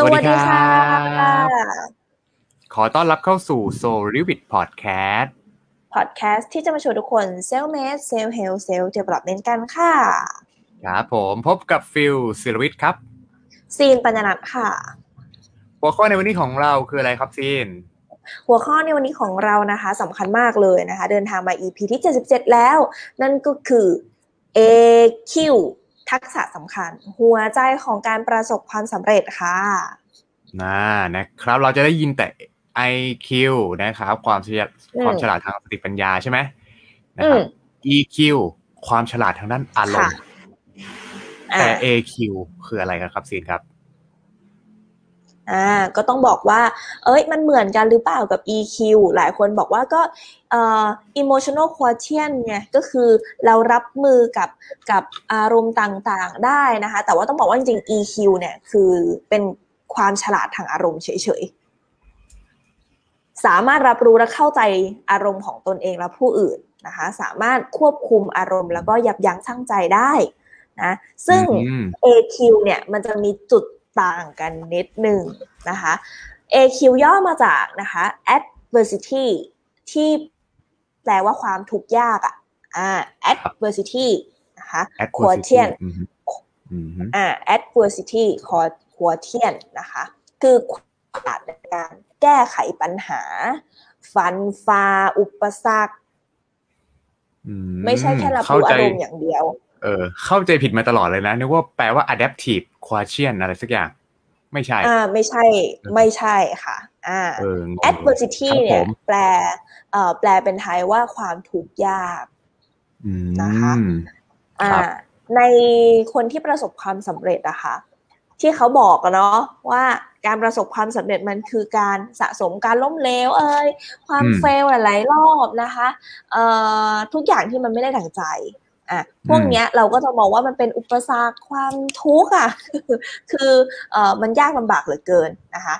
สวัสดีค่ะ ขอต้อนรับเข้าสู่ Soul r e v i t Podcast พอดแคสต์ที่จะมาชวนทุกคน self-made self-help self-development กันค่ะ ครับผมพบกับฟิลศิลวิทย์ครับ ซีนปัญญนัทค่ะ หัวข้อในวันนี้ของเราคืออะไรครับซีน หัวข้อในวันนี้ของเรานะคะสำคัญมากเลยนะคะ เดินทางมา EP ที่ 77 แล้ว นั่นก็คือ AQ ทักษะสำคัญ หัวใจของการประสบความสำเร็จค่ะน่านะครับ เราจะได้ยินแต่ IQ นะครับความฉลาดอืมความฉลาดทางสติปัญญาใช่ไหมนะครับอืม EQ ความฉลาดทางด้านอารมณ์อ่าแต่ AQ คืออะไรกันครับซีนครับ อ่าก็ต้องบอกว่า เอ้ยมันเหมือนกันหรือเปล่ากับ EQ หลายคนบอกว่าก็เอ่อ emotional quotient ไงก็คือเรารับมือกับกับอารมณ์ต่างๆได้นะคะ แต่ว่าต้องบอกว่าจริงๆ EQ เนี่ยคือเป็นความฉลาดทางอารมณ์เฉยๆ สามารถรับรู้และเข้าใจอารมณ์ของตนเองและผู้อื่นนะคะ สามารถควบคุมอารมณ์แล้วก็ยับยั้งชั่งใจได้นะ ซึ่งอืม AQ เนี่ยมันจะมีจุด ต่างกันนิดหนึ่งนะคะ AQ ย่อมาจากนะคะ adversity ที่แปลว่าความทุกข์ยากอะอ่า adversity นะคะ Adversity quotient อืมอืมอ่า adversity quotient นะคะ คือความในการแก้ไขปัญหา ฟันฝ่าอุปสรรคอืไม่ใช่แค่รับเข้ารู้ใจอารมณ์อย่างเดียว เออ เข้าใจผิดมาตลอดเลยนะนึกว่าแปลว่า adaptive quotient อะไรสักอย่าง ไม่ใช่ อ่า ไม่ใช่ ไม่ใช่ค่ะ อ่าเอองง adversity ครับเนี่ผยมแปลเอ่อแปลเป็นไทยว่าความทุกข์ยากอืมนะคะ อ่าครับในคนที่ประสบความสำเร็จอะคะ ที่เขาบอกอะเนาะว่าการประสบความสำเร็จมันคือการสะสมการล้มเหลวเอ่ยความอืมเฟลหลายๆรอบนะคะเอ่อทุกอย่างที่มันไม่ได้ดั่งใจ อะพวกอืมเนี้ยเราก็จะมองว่ามันเป็นอุปสรรคความทุกข์อะคือเอ่อมันยากลำบากเหลือเกินนะคะ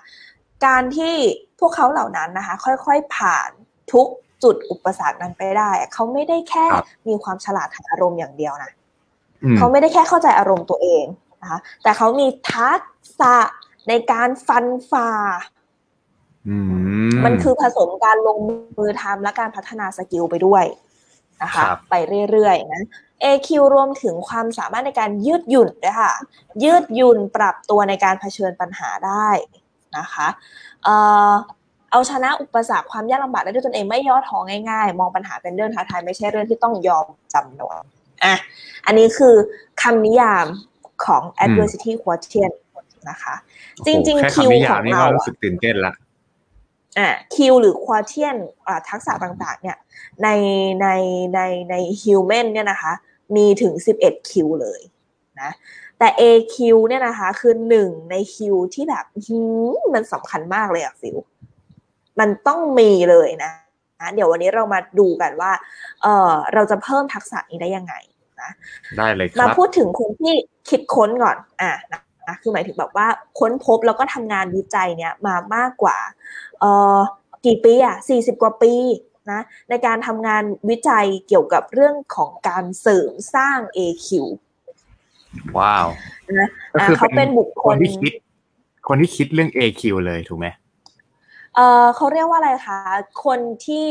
การที่พวกเขาเหล่านั้นนะคะ ค่อยๆผ่านทุกจุดอุปสรรคนั้นไปได้อะเขาไม่ได้แค่ครับมีความฉลาดทางอารมณ์อย่างเดียวนะอืมเขาไม่ได้แค่เข้าใจอารมณ์ตัวเองนะคะแต่เขามีทักษะในการฟันฝ่าอืมันคือผสมการลงมือทำและการพัฒนาสกิลไปด้วย นะคะครับไปเรื่อยๆนะ AQ รวมถึงความสามารถในการยืดหยุ่นด้วยค่ะ ยืดหยุ่นปรับตัวในการเผชิญปัญหาได้นะคะเอ่อเอาชนะอุปสรรคความยากลำบากได้ด้วยตนเองไม่ย่อท้อง่ายๆ มองปัญหาเป็นเรื่องท้าทายไม่ใช่เรื่องที่ต้องยอมจำนนอะอันนี้คือคำนิยามของ adversity quotient นะคะ จริงโอ้โหแค่ๆคิวคำนิขยาอมงนี่เราก็รู้อะสึกตื่นเต้นละ อ่า Q หรือ quotient อ่าทักษะต่างๆ เนี่ยในในในใน human เนี่ยนะคะ มีถึง 11 Q เลยนะแต่ AQ เนี่ยนะคะ คือหนึ่งใน Q ที่แบบหืมมันสำคัญมากเลยอะฟิลมันต้องมีเลยนะนะเดี๋ยววันนี้เรามาดูกันว่า เออเราจะเพิ่มทักษะนี้ได้ยังไงได้เลยคมารับพูดถึงคนที่คิดค้นก่อน อะนะ นะคือหมายถึงแบบว่าค้นพบแล้วก็ทำงานวิจัยเนี่ยมามากกว่าเอ่อกี่ปีอะสี่สิบกว่าปีนะในการทำงานวิจัยเกี่ยวกับเรื่องของการเสริมสร้าง AQ ว้าวนะก็อะคือเขาเป็นบุคคคนลที่คิด คนที่คิดเรื่อง AQ เลยถูกไหมเอ่อเขาเรียกว่าอะไรคะ คนที่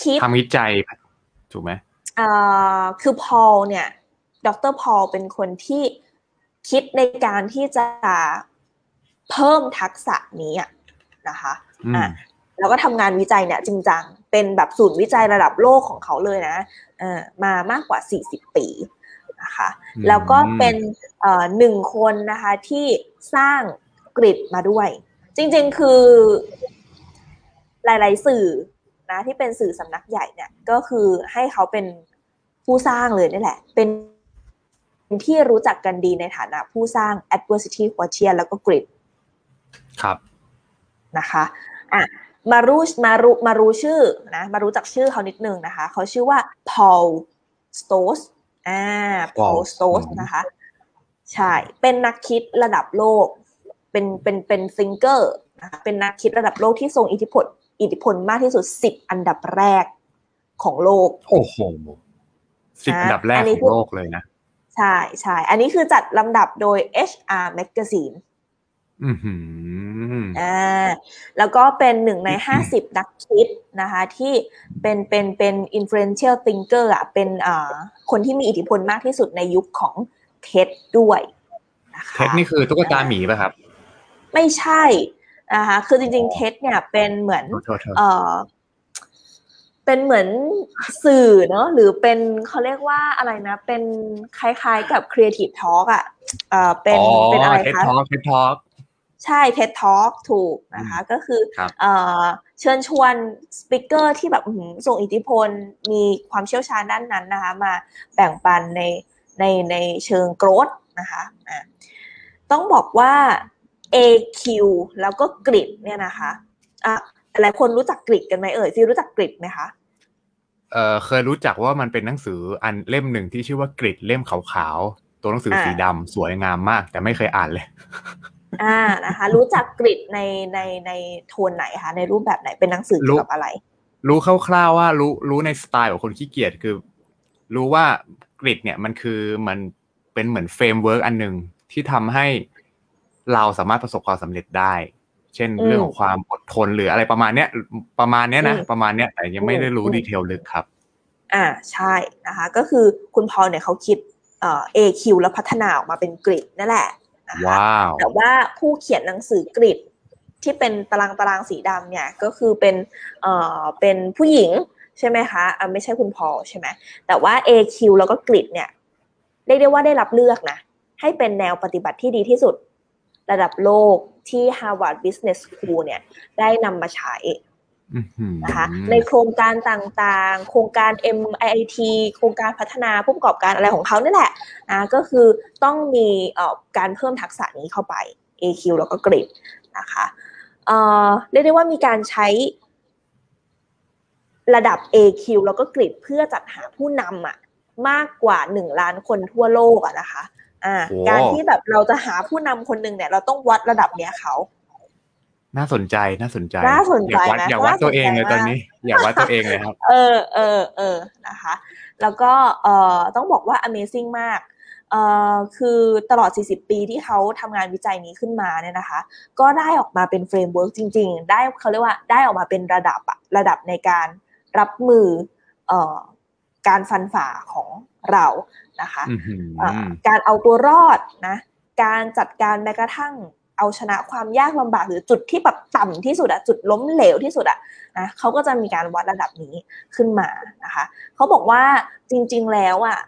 คิดทำวิจัย ถูกไหมเอ่อคือพอลเนี่ย ดรพอลเป็นคนที่ คิดในการที่จะเพิ่มทักษะนี้อะนะคะอืมอะแล้วก็ทำงานวิจัยเนี่ยจริงจัง เป็นแบบศูนย์วิจัยระดับโลกของเขาเลยนะเออมามากกว่า 40 ปีนะคะอืมแล้วก็เป็นเอ่อหนึ่งคนนะคะที่สร้างกริดมาด้วย จริงๆคือหลายๆสื่อนะที่เป็นสื่อสำนักใหญ่เนี่ยก็คือให้เขาเป็นผู้สร้างเลยนี่แหละ เป็น ที่รู้จักกันดีในฐานะผู้สร้าง adversity quotient แล้วก็ grid ครับนะคะอะมารู้มารู้มารู้ชื่อนะมารู้จักชื่อเขานิดนึงนะคะ เขาชื่อว่า Paul Stoss อ่า Paul Paul Stoss อืมนะคะ ใช่ เป็นนักคิดระดับโลก เป็นเป็นเป็นซิงเกอร์นะคะเป็นนักคิดระดับโลกที่ทรงอิทธิพลอิทธิพลมากที่สุด10อันดับแรกของโลก โอ้โหสิบอะอันดับแรกอันนี้ขคือองโลกเลยนะ ใช่ใช่อันนี้คือจัดลำดับโดย HR Magazine อือหืออ่าแล้วก็เป็นหนึ่งในห้าสิบนักคิดนะคะ ที่เป็นเป็นเป็น influential thinker อะเป็นอ่าคนที่มีอิทธิพลมากที่สุดในยุคของTED ด้วยนะคะ TED นี่คือตุ๊กตาหมีป่ะครับ ไม่ใช่นะคะคือจริงๆ TED เนี่ยเป็นเหมือนโทษโทษเออ เป็นเหมือนสื่อเนอะหรือเป็นเขาเรียกว่าอะไรนะ เป็นคล้ายๆกับ Creative Talk อะเออเป็นเป็นอะไร TED คะ Talk TED Talk ใช่ TED Talk ถูกนะคะ ก็คือครับเอ่อเชิญชวน speaker ที่แบบอื้อหือส่งอิทธิพลมีความเชี่ยวชาญด้านนั้นนะคะ มาแบ่งปันในในในเชิงโกรธนะคะอะต้องบอกว่า AQ แล้วก็กริดเนี่ยนะคะอะหลายคนรู้จักกริดกันไหมเอ่ยซีรู้จักกริดไหมคะ เอ่อเคยรู้จักว่ามันเป็นหนังสืออันเล่มหนึ่งที่ชื่อว่ากริดเล่มขาวๆตัวหนังสือสีดำสวยงามมาก แต่ไม่เคยอ่านเลย อ่านะคะ รู้จักกริดในในในโทนไหนคะในรูปแบบไหนเป็นหนังสือเกี่ยวกับอะไร รู้คร่าวๆว่ารู้รู้ในสไตล์ของคนขี้เกียจคือ รู้ว่า Grit เนี่ยมันคือมันเป็นเหมือน framework อันหนึ่งที่ทำให้เราสามารถประสบความสำเร็จได้ เช่นอืมเรื่องของความอดทนหรืออะไรประมาณเนี้ยประมาณเนี้ยนะอืมประมาณเนี้ยแต่ยังไม่ได้รู้อืม detail ลึกครับ อ่าใช่นะคะ ก็คือคุณพอลเนี่ยเขาคิดเอ่อ AQ แล้วพัฒนาออกมาเป็น Grit นั่นแหละนะคะว้าวแต่ว่าผู้เขียนหนังสือกริดที่เป็นตารางตารางสีดำเนี่ยก็คือเป็นเอ่อเป็นผู้หญิงใช่ไหมคะอ่าไม่ใช่คุณพอลใช่ไหมแต่ว่า AQ แล้วก็กริดเนี่ยเรียกได้ว่าได้รับเลือกนะให้เป็นแนวปฏิบัติที่ดีที่สุด ระดับโลกที่ Harvard Business School เนี่ยได้นำมาใช้อื้อหือนะคะในโครงการต่างๆ โครงการ MIT โครงการพัฒนาผู้ประกอบการอะไรของเขานี่แหละนะก็คือต้องมีเอ่อการเพิ่มทักษะนี้เข้าไป AQ แล้วก็กริดนะคะเอ่อเรียกได้ว่ามีการใช้ระดับ AQ แล้วก็กริดเพื่อจัดหาผู้นำอะมากกว่า 1 ล้านคนทั่วโลกอะนะคะ อ่าโอ้การที่แบบเราจะหาผู้นำคนหนึ่งเนี่ย เราต้องวัดระดับเนี้ยเขา น่าสนใจน่าสนใจน่าสนใจอยากวัดไหมอยากวัดน่าสนใจตัวเองเลยมากตอนนี้ อยากวัดตัวเองเลยครับ เออเออเออนะคะ แล้วก็เอ่อต้องบอกว่า Amazing มากเอ่อคือตลอด 40 ปีที่เขาทำงานวิจัยนี้ขึ้นมาเนี่ยนะคะ ก็ได้ออกมาเป็น framework จริง ๆ ได้เขาเรียกว่าได้ออกมาเป็นระดับอะระดับในการรับมือเอ่อการฟันฝ่าของ เรานะคะอื้อหือเอ่อการเอาตัวรอดนะการจัดการแม้กระทั่งเอาชนะความยากลำบากหรือจุดที่แบบต่ำที่สุดอะจุดล้มเหลวที่สุดอะนะเขาก็จะมีการวัดระดับนี้ขึ้นมานะคะเขาบอกว่าจริงๆแล้วอะ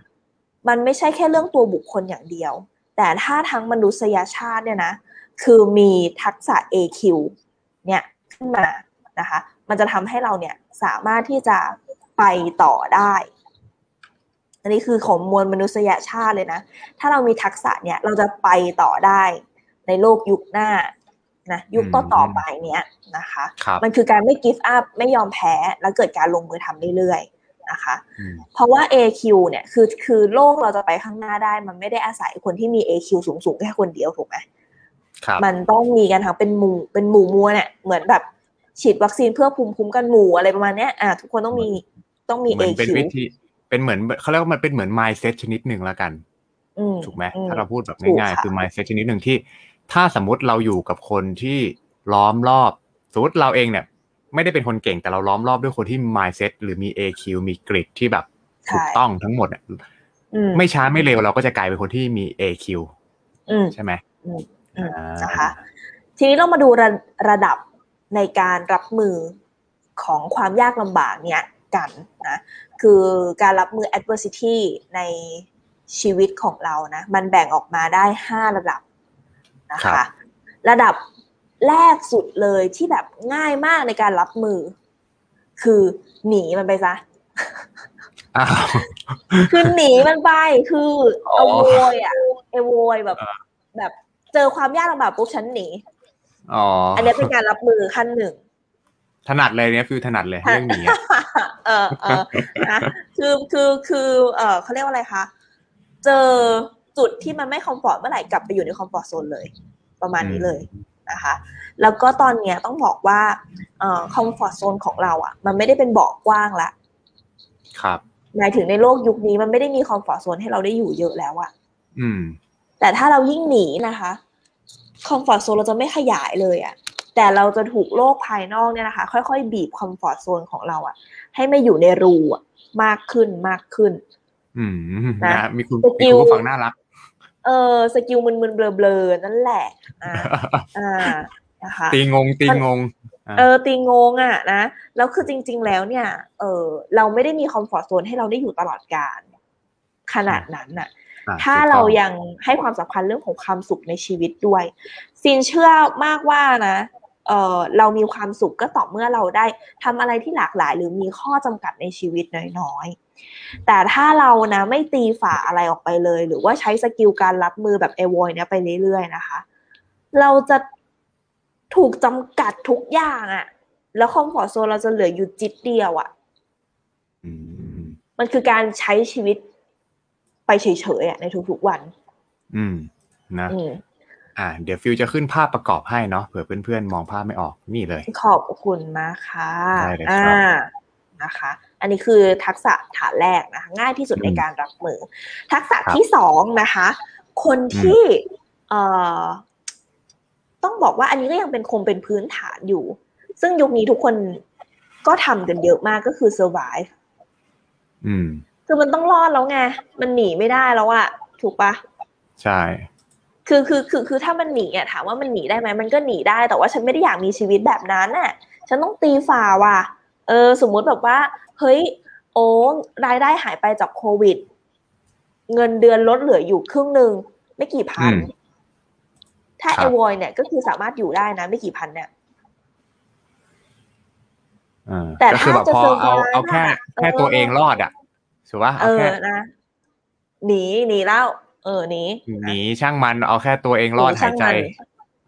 มันไม่ใช่แค่เรื่องตัวบุคคลอย่างเดียว แต่ถ้าทั้งมนุษยชาติเนี่ยนะคือมีทักษะ AQ เนี่ยขึ้นมานะคะ มันจะทำให้เราเนี่ยสามารถที่จะไปต่อได้ อันนี้คือของมวลมนุษยชาติเลยนะ ถ้าเรามีทักษะเนี่ยเราจะไปต่อได้ในโลกยุคหน้านะยุคต่อต่อๆไปเนี้ยนะคะครับมันคือการไม่ give up ไม่ยอมแพ้แล้วเกิดการลงมือทำเรื่อยๆนะคะอืมเพราะว่า AQ เนี่ยคือคือโลกเราจะไปข้างหน้าได้ มันไม่ได้อาศัยคนที่มี AQ สูงๆแค่คนเดียวถูกไหมครับมันต้องมีกันทั้งเป็นหมู่เป็นหมู่มัวเนี่ยเหมือนแบบฉีดวัคซีนเพื่อภูมิคุ้มกันหมู่อะไรประมาณเนี้ยอ่าทุกคนต้องมีต้องมีเหมือน AQ เป็นวิธี เป็นเหมือนเขาเรียกว่ามันเป็นเหมือน mindset ชนิดหนึ่งแล้วกันอืมถูกไหมอืถ้าเราพูดแบบถูกง่ายๆค่ะคือ mindset ชนิดหนึ่งที่ ถ้าสมมติเราอยู่กับคนที่ล้อมรอบสมมติเราเองเนี่ย ไม่ได้เป็นคนเก่งแต่เราล้อมรอบด้วยคนที่มี mindset หรือมี AQ มีกริดที่แบบถูกใช่ต้องทั้งหมดเนี่ยอืมไม่ช้าไม่เร็วเราก็จะกลายเป็นคนที่มี AQ อืมใช่ไหมอืมอืมอ่านะคะทีนี้เรามาดูระระดับในการรับมือของความยากลำบากเนี่ยกันนะ คือการรับมือ adversity ในชีวิตของเรานะ มันแบ่งออกมาได้ห้าระดับนะครัคะบระดับแรกสุดเลยที่แบบง่ายมากในการรับมือ คือหนีมันไปซะอ้าวคือหนีมันไปคืออ๋อเอาโวยอะเอโวยแบบอ่าแบบเจอความยากลำบากปุ๊บฉันหนีอ๋ออัอันนี้เป็นการรับมือขั้นหนึ่ง ถนัดเลยเนี่ยคือถนัดเลยเรื่องนี้อะเออเออนะคือคือคือเออเขาเรียกว่าอะไรคะเจอจุดที่มันไม่ comfort เมื่อไหร่กลับไปอยู่ใน comfort zone เลย ประมาณนี้เลยนะคะ แล้วก็ตอนเนี้ยต้องบอกว่าเอ่อ comfort zone ของเราอะ มันไม่ได้เป็นเบาะกว้างละครับหมายถึงในโลกยุคนี้มันไม่ได้มี comfort zone ให้เราได้อยู่เยอะแล้วอะอืม แต่ถ้าเรายิ่งหนีนะคะ comfort zone เราจะไม่ขยายเลยอะ แต่เราจะถูกโลกภายนอกเนี่ยนะคะ ค่อยๆ บีบ comfort zone ของเราอะให้ไม่อยู่ในรูอะมากขึ้นมากขึ้น อืมนะนะมีคุณ skill มีลคุณผู้ฟังน่ารัก เออ skill มึนๆเบลอๆนั่นแหละอ่าอ่านะคะตีงงตีงงอะเออตีงงอะนะแล้วคือจริง ๆ แล้วเนี่ย เออเราไม่ได้มี comfort zone ให้เราได้อยู่ตลอดกาลขนาดนั้นน่ะอะถ้าถูกต้องเรายังให้ความสำคัญเรื่องของความสุขในชีวิตด้วย ซีเชื่อมากว่านะ เออเรามีความสุขก็ต่อเมื่อเราได้ทำอะไรที่หลากหลาย หรือมีข้อจำกัดในชีวิตน้อยๆ แต่ถ้าเรานะไม่ตีฝ่าอะไรออกไปเลย หรือว่าใช้ skill การรับมือแบบเอวอยเนี่ยไปเรื่อยๆนะคะ เราจะถูกจำกัดทุกอย่างอะแล้ว comfort zone เราจะเหลืออยู่จิ๊ดเดียวอะอืมมันคือการใช้ชีวิตไปเฉยๆอะในทุกๆวัน อืมนะ อืมอ่า เดี๋ยวฟิวจะขึ้นภาพประกอบให้เนาะเผื่อเพื่อนๆ มองภาพไม่ออกนี่เลย ขอบคุณมากค่ะได้เลยครับอ่านะคะ อันนี้คือทักษะฐานแรกนะคะ ง่ายที่สุดอืมในการรับมือ ทักษะครับที่สองนะคะ คนที่เอ่อต้องบอกว่าอันนี้ก็ยังเป็นคงเป็นพื้นฐานอยู่ ซึ่งยุคนี้ทุกคนก็ทำกันเยอะมากก็คือ survive อืม คือมันต้องรอดแล้วไง มันหนีไม่ได้แล้วอะถูกปะใช่ คือคือคือคือถ้ามันหนีอะถามว่ามันหนีได้ไหมมันก็หนีได้แต่ว่าฉันไม่ได้อยากมีชีวิตแบบนั้นน่ะ ฉันต้องตีฝ่าว่ะเออสมมุติแบบว่า เฮ้ย โอ้รายได้หายไปจากโควิด เงินเดือนลดเหลืออยู่ครึ่งหนึ่งไม่กี่พันอืมถ้าครัเอบวอยเนี่ยก็คือสามารถอยู่ได้นะ ไม่กี่พันเนี่ยอ่าแต่ก็คือแบบถ้าจะพอเอา survive เอาแค่อะแค่เออตัวเองรอดอะถือว่าเอเอาอแค่นะหนีหนีแล้ว เออหนีหนีช่างมันเอาแค่ตัวเองรอดหนีหายใจช่างมัน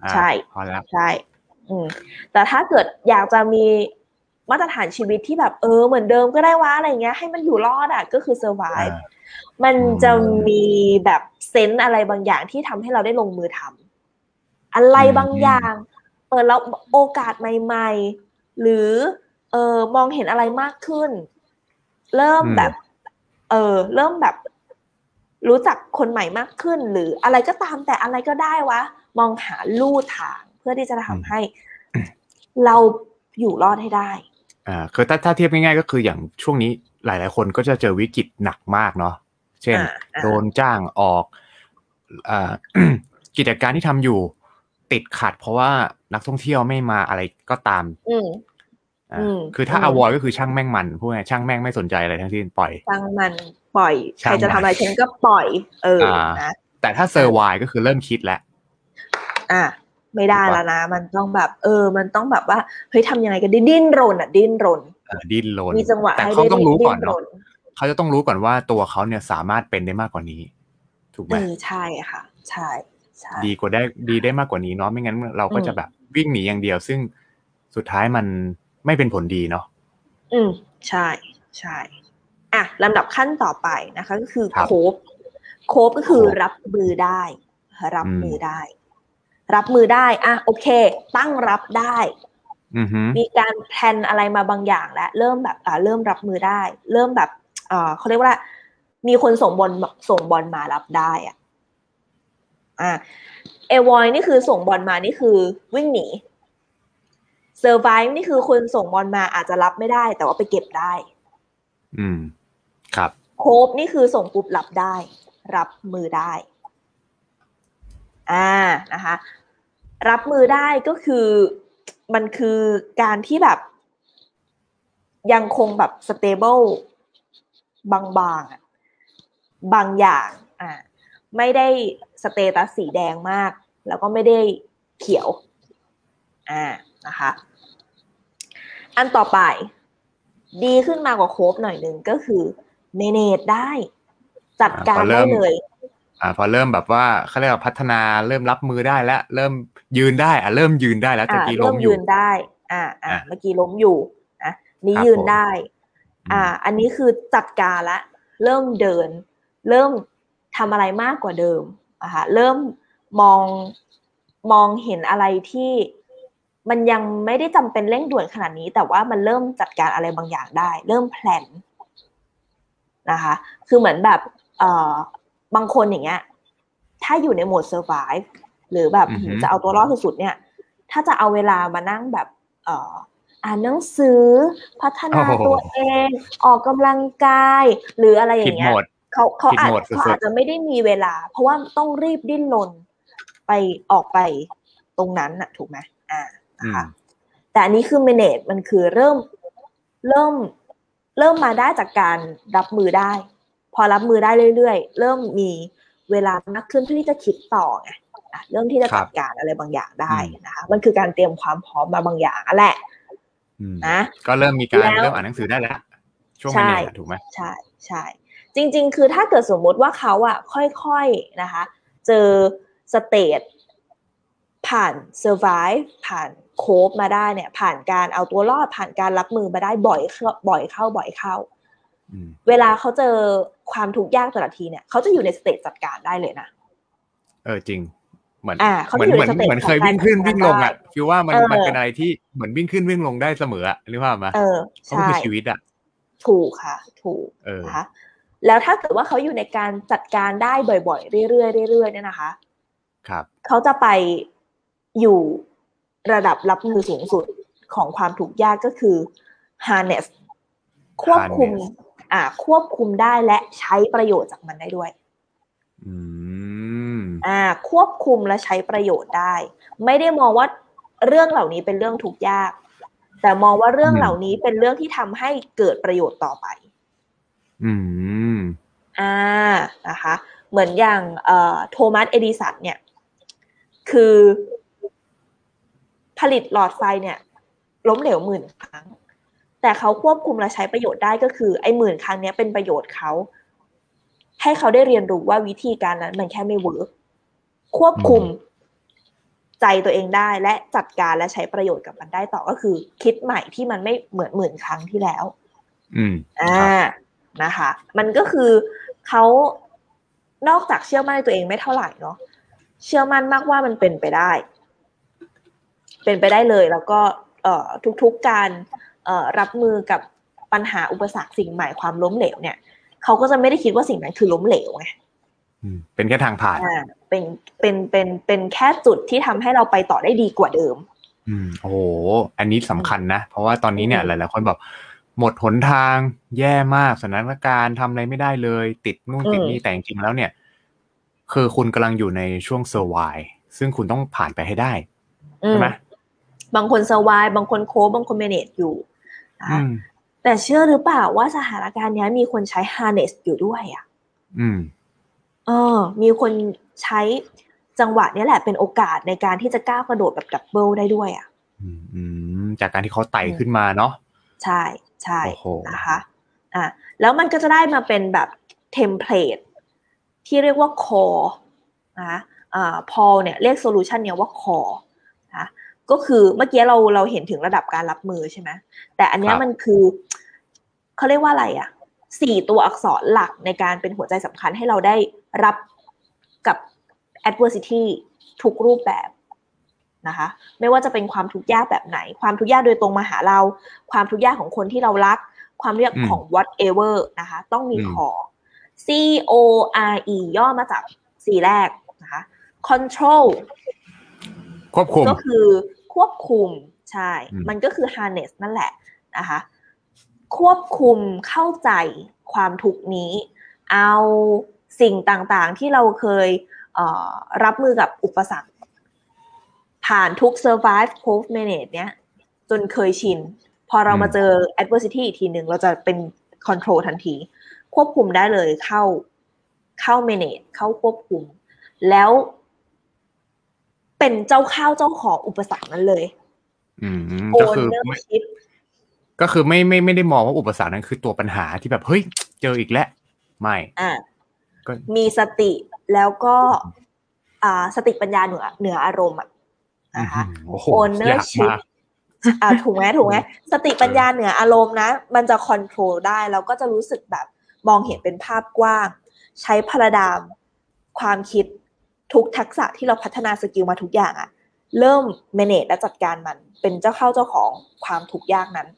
อ่าใช่พอแล้วใช่อืมแต่ถ้าเกิดอยากจะมีมาตรฐานชีวิตที่แบบเออเหมือนเดิมก็ได้วะอะไรเงี้ย ให้มันอยู่รอดอะก็คือ survive อ่ามันอืมจะมีแบบเซนส์อะไรบางอย่างที่ทำให้เราได้ลงมือทำอะไรอืมบางอย่าง เปิดแล้วโอกาสใหม่ ๆ หรือเออมองเห็นอะไรมากขึ้น เริ่มแบบ เออ เริ่มแบบ รู้จักคนใหม่มากขึ้น หรืออะไรก็ตามแต่อะไรก็ได้วะ มองหาลู่ทาง เพื่อที่จะทำให้ เราอยู่รอดให้ได้อ่าคือถ้าถ้าเทียบง่ายๆ ก็คืออย่างช่วงนี้หลาย ๆ คนก็จะเจอวิกฤตหนักมากเนาะเช่นอ่าอ่าโดนจ้างออกอ่ากิจการที่ทำอยู่ติดขัด เพราะว่านักท่องเที่ยวไม่มาอะไรก็ตามอืมอ่าอืมคือถ้าอืม avoid ก็คือช่างแม่งมันพูดง่ายๆช่างแม่งไม่สนใจอะไรทั้งสิ้นปล่อยช่างมัน ปล่อย ใคช่างรจะมันทำอะไรฉันก็ปล่อย เอออ่านะแต่ถ้า survive ก็คือเริ่มคิดแล้วอะไม่ได้แล้วนะ มันต้องแบบ เออ มันต้องแบบว่าเฮ้ยทำยังไงกันดีดิ้นรนอะ ดิ้นรนเอ่อดิ้นรนมีจังหวะแต่ให้เขาได้ต้องรู้ดิ้ก่อนนรเนาะนเขาจะต้องรู้ก่อนว่าตัวเขาเนี่ยสามารถเป็นได้มากกว่านี้ ถูกไหมเออใช่ค่ะ ใช่ใช่ดีกว่าได้ดีได้มากกว่านี้เนาะไม่งั้นเราก็อืมจะแบบวิ่งหนีอย่างเดียว ซึ่งสุดท้ายมันไม่เป็นผลดีเนาะอืมใช่ ใช่ อะลำดับขั้นต่อไปนะคะ ก็คือครับโคบcope ก็คือ cope รับมือได้ รับอืมมือได้ รับมือได้ อะโอเค ตั้งรับได้อือฮึมีการ plan อะไรมาบางอย่างแล้วเริ่มแบบอ่าเริ่มรับมือได้ เริ่มแบบอ่าเขาเรียกว่า มีคนส่งบอลส่งบอลมารับได้ อะ อ่าเอวอยนี่คือส่งบอลมานี่คือวิ่งหนี survive นี่คือคนส่งบอลมาอาจจะรับไม่ได้ แต่ว่าไปเก็บได้ อืมครับ cope นี่คือส่งปุ๊บรับได้ รับมือได้ อ่านะคะ รับมือได้ก็คือมันคือการที่แบบ ยังคงแบบ stable บางๆอะบางอย่างอ่าไม่ได้ status สีแดงมาก แล้วก็ไม่ได้เขียวอ่านะคะอันต่อไป ดีขึ้นมากกว่าโคบหน่อยหนึ่งก็คือ เมเนจได้ จัดการอ่าพอเริ่ได้มเลยอ่าพอเริ่มแบบว่าเขาเรียกว่าพัฒนาเริ่มรับมือได้แล้ว เริ่มยืนได้อะเริ่มยืนได้แล้วตะอ่ากี้ล้เริ่มมอยู่ยืนได้ อ่าอ่าอะเมื่อกี้ล้มอยู่นะนี้ครับยืนผมได้ อ่า อันนี้คือจัดการละ เริ่มเดิน เริ่มทำอะไรมากกว่าเดิมอะค่ะเริ่มมองมองเห็นอะไรที่มันยังไม่ได้จำเป็นเร่งด่วนขนาดนี้ แต่ว่ามันเริ่มจัดการอะไรบางอย่างได้ เริ่มแพลน นะคะ คือเหมือนแบบเอ่อบางคนอย่างเงี้ย ถ้าอยู่ในโหมด survive หรือแบบอือฮึจะเอาตัวรอดสุดๆเนี่ย ถ้าจะเอาเวลามานั่งแบบเอ่ออ่านหนังสือพัฒนาตัวเอง ออกกำลังกาย หรืออะไรอผิดย่างเงี้หมยดเขาเขาผิดอาจโหมดสุดๆเขาอาจจะไม่ได้มีเวลา เพราะว่าต้องรีบดิ้นรนไปออกไปตรงนั้นน่ะ ถูกไหมอ่าอืนะมคะแต่อันนี้คือ manage มันคือเริ่มเริ่ม เริ่มมาได้จากการรับมือได้ พอรับมือได้เรื่อยๆ เริ่มมีเวลามากขึ้นเพื่อที่จะคิดต่อไงอะเริ่มที่จะครัจับดการอะไรบางอย่างได้อืมนะคะมันคือการเตรียมความพร้อมมาบางอย่างนั่นแหละอืมนะก็เริ่มมีการแล้วเริ่มอ่านหนังสือได้แล้วช่วงใช่ไม่เนี่ยถูกไหมใช่ใช่จริง ๆ คือถ้าเกิดสมมุติว่าเขาอะค่อยๆนะคะ เจอ stage ผ่าน survive ผ่าน cope มาได้เนี่ย ผ่านการเอาตัวรอดผ่านการรับมือมาได้บ่อยเข้าบ่อยเข้าบ่อยเข้าอืมเวลาเขาเจอความทุกข์ยากแต่ละทีเนี่ยเขาจะอยู่ใน stage จัดการได้เลยนะเออจริงเหมือนอ่าเขาเหมือนอยู่เหมือนใน stage เหมือนเคยของการวิ่งขึ้นทำงานวิ่งลงอะได้คิดว่ามันเออมันเป็นอะไรที่เหมือนวิ่งขึ้นวิ่งลงได้เสมออะหรือว่ามาเออเพราะมันใช่คือชีวิตอะถูกค่ะ ถูกเออนะคะแล้วถ้าเกิดว่าเขาอยู่ในการจัดการได้บ่อยๆเรื่อยๆเรื่อยๆเนี่ยนะคะ ครับเขาจะไป อยู่ระดับรับมือสูงสุดของความทุกข์ยากก็คือ harness ควบคุม harness อ่า ควบคุมได้และใช้ประโยชน์จากมันได้ด้วยอืมอ่า ควบคุมและใช้ประโยชน์ได้ ไม่ได้มองว่าเรื่องเหล่านี้เป็นเรื่องทุกข์ยาก แต่มองว่าเรื่องอืมเหล่านี้เป็นเรื่องที่ทำให้เกิดประโยชน์ต่อไป อืม อ่า นะคะ เหมือนอย่างเอ่อโทมัสเอดิสันเนี่ย คือ ผลิตหลอดไฟเนี่ย ล้มเหลวหมื่นครั้ง แต่เขาควบคุมและใช้ประโยชน์ได้ก็คือ ไอ้หมื่นครั้งเนี้ยเป็นประโยชน์เขา ให้เขาได้เรียนรู้ว่าวิธีการนั้นมันแค่ไม่ workควบคุมใจตัวเองได้และจัดการและใช้ประโยชน์กับมันได้ต่อก็คือ คิดใหม่ที่มันไม่เหมือนหมื่นครั้งที่แล้ว อืมอ่าครับนะคะ มันก็คือเขานอกจากเชื่อมั่นในตัวเองไม่เท่าไหร่เนาะเชื่อมั่นมากว่ามันเป็นไปได้ เป็นไปได้เลย แล้วก็เอ่อทุกๆการเอ่อรับมือกับปัญหาอุปสรรคสิ่งใหม่ความล้มเหลวเนี่ยเขาก็จะไม่ได้คิดว่าสิ่งนั้นคือล้มเหลวไงอืมเป็นแค่ทางผ่านอ่าเป็นเป็นเป็นเป็นแค่จุดที่ทำให้เราไปต่อได้ดีกว่าเดิม อืมโอ้โหอันนี้สำคัญนะ เพราะว่าตอนนี้เนี่ยอืมหลาย ๆ คนบอกหมดหนทางแย่มากสถานการณ์ทำอะไรไม่ได้เลย ติดนู่นติดนี่แต่จริงๆแล้วเนี่ย คือคุณกำลังอยู่ในช่วงเซอร์ไวซึ่งคุณต้องผ่านไปให้ได้อืใช่มไหม บางคนสวายบางคนโค้ชบางคนเมเนจอยู่นะอืคะมแต่เชื่อหรือเปล่าว่าสถานการณ์เนี้ยมีคนใช้ harness อยู่ด้วยอะอืมเออ มีคนใช้จังหวะเนี้ยแหละเป็นโอกาสในการที่จะก้าวกระโดดแบบ double ได้ด้วยอะอืมอืมจากการที่เขาไต่อืมขึ้นมาเนาะใช่ใช่โอ้โหนะคะอะแล้วมันก็จะได้มาเป็นแบบ template ที่เรียกว่า core นะคะอ่าพอเนี่ยเรียก solution เนี่ยว่า core นะ ก็คือเมื่อกี้เราเราเห็นถึงระดับการรับมือใช่ไหมแต่อันเนี้ยมันคือเขาเรียกว่าอะไรอะสี่ตัวอักษรหลักในการเป็นหัวใจสำคัญให้เราได้รับกับ adversity ทุกรูปแบบนะคะ ไม่ว่าจะเป็นความทุกข์ยากแบบไหน ความทุกข์ยากโดยตรงมาหาเรา ความทุกข์ยากของคนที่เรารัก ความทุกข์ยากอืมของ whatever นะคะ ต้องมีอืมขอ C O R E ย่อมาจากสีแรกนะคะ control ควบคุมก็คือควบคุมใช่อืมมันก็คือ harness นั่นแหละนะคะควบคุมเข้าใจความทุกข์นี้ เอาสิ่งต่างๆที่เราเคยเอ่อรับมือกับอุปสรรค ผ่านทุก survive post manage เนี้ยจนเคยชิน พอเรามาเจอ adversity อีกทีหนึ่งเราจะเป็น control ทันที ควบคุมได้เลยเข้าเข้า manage เข้าควบคุม แล้ว เป็นเจ้าข้าวเจ้าของอุปสรรคนั้นเลย อืมก็คือไม่ ownership ก็คือไม่ไม่ไม่ได้มองว่าอุปสรรคนั้นคือตัวปัญหาที่แบบเฮ้ยเจออีกแล้วไม่อ่าก็มีสติแล้วก็อ่าสติปัญญาเหนือเหนืออารมณ์อะนะคะโอ้โห ownership ยากมากอ่าถูกไหมถูกไหมสติปัญญาเหนืออารมณ์นะ มันจะ control ได้ แล้วก็จะรู้สึกแบบมองเห็นเป็นภาพกว้าง ใช้ paradigm ความคิด ทุกทักษะที่เราพัฒนา skill มาทุกอย่างอะเริ่ม manage และจัดการมัน เป็นเจ้าเข้าเจ้าของความทุกข์ยากนั้น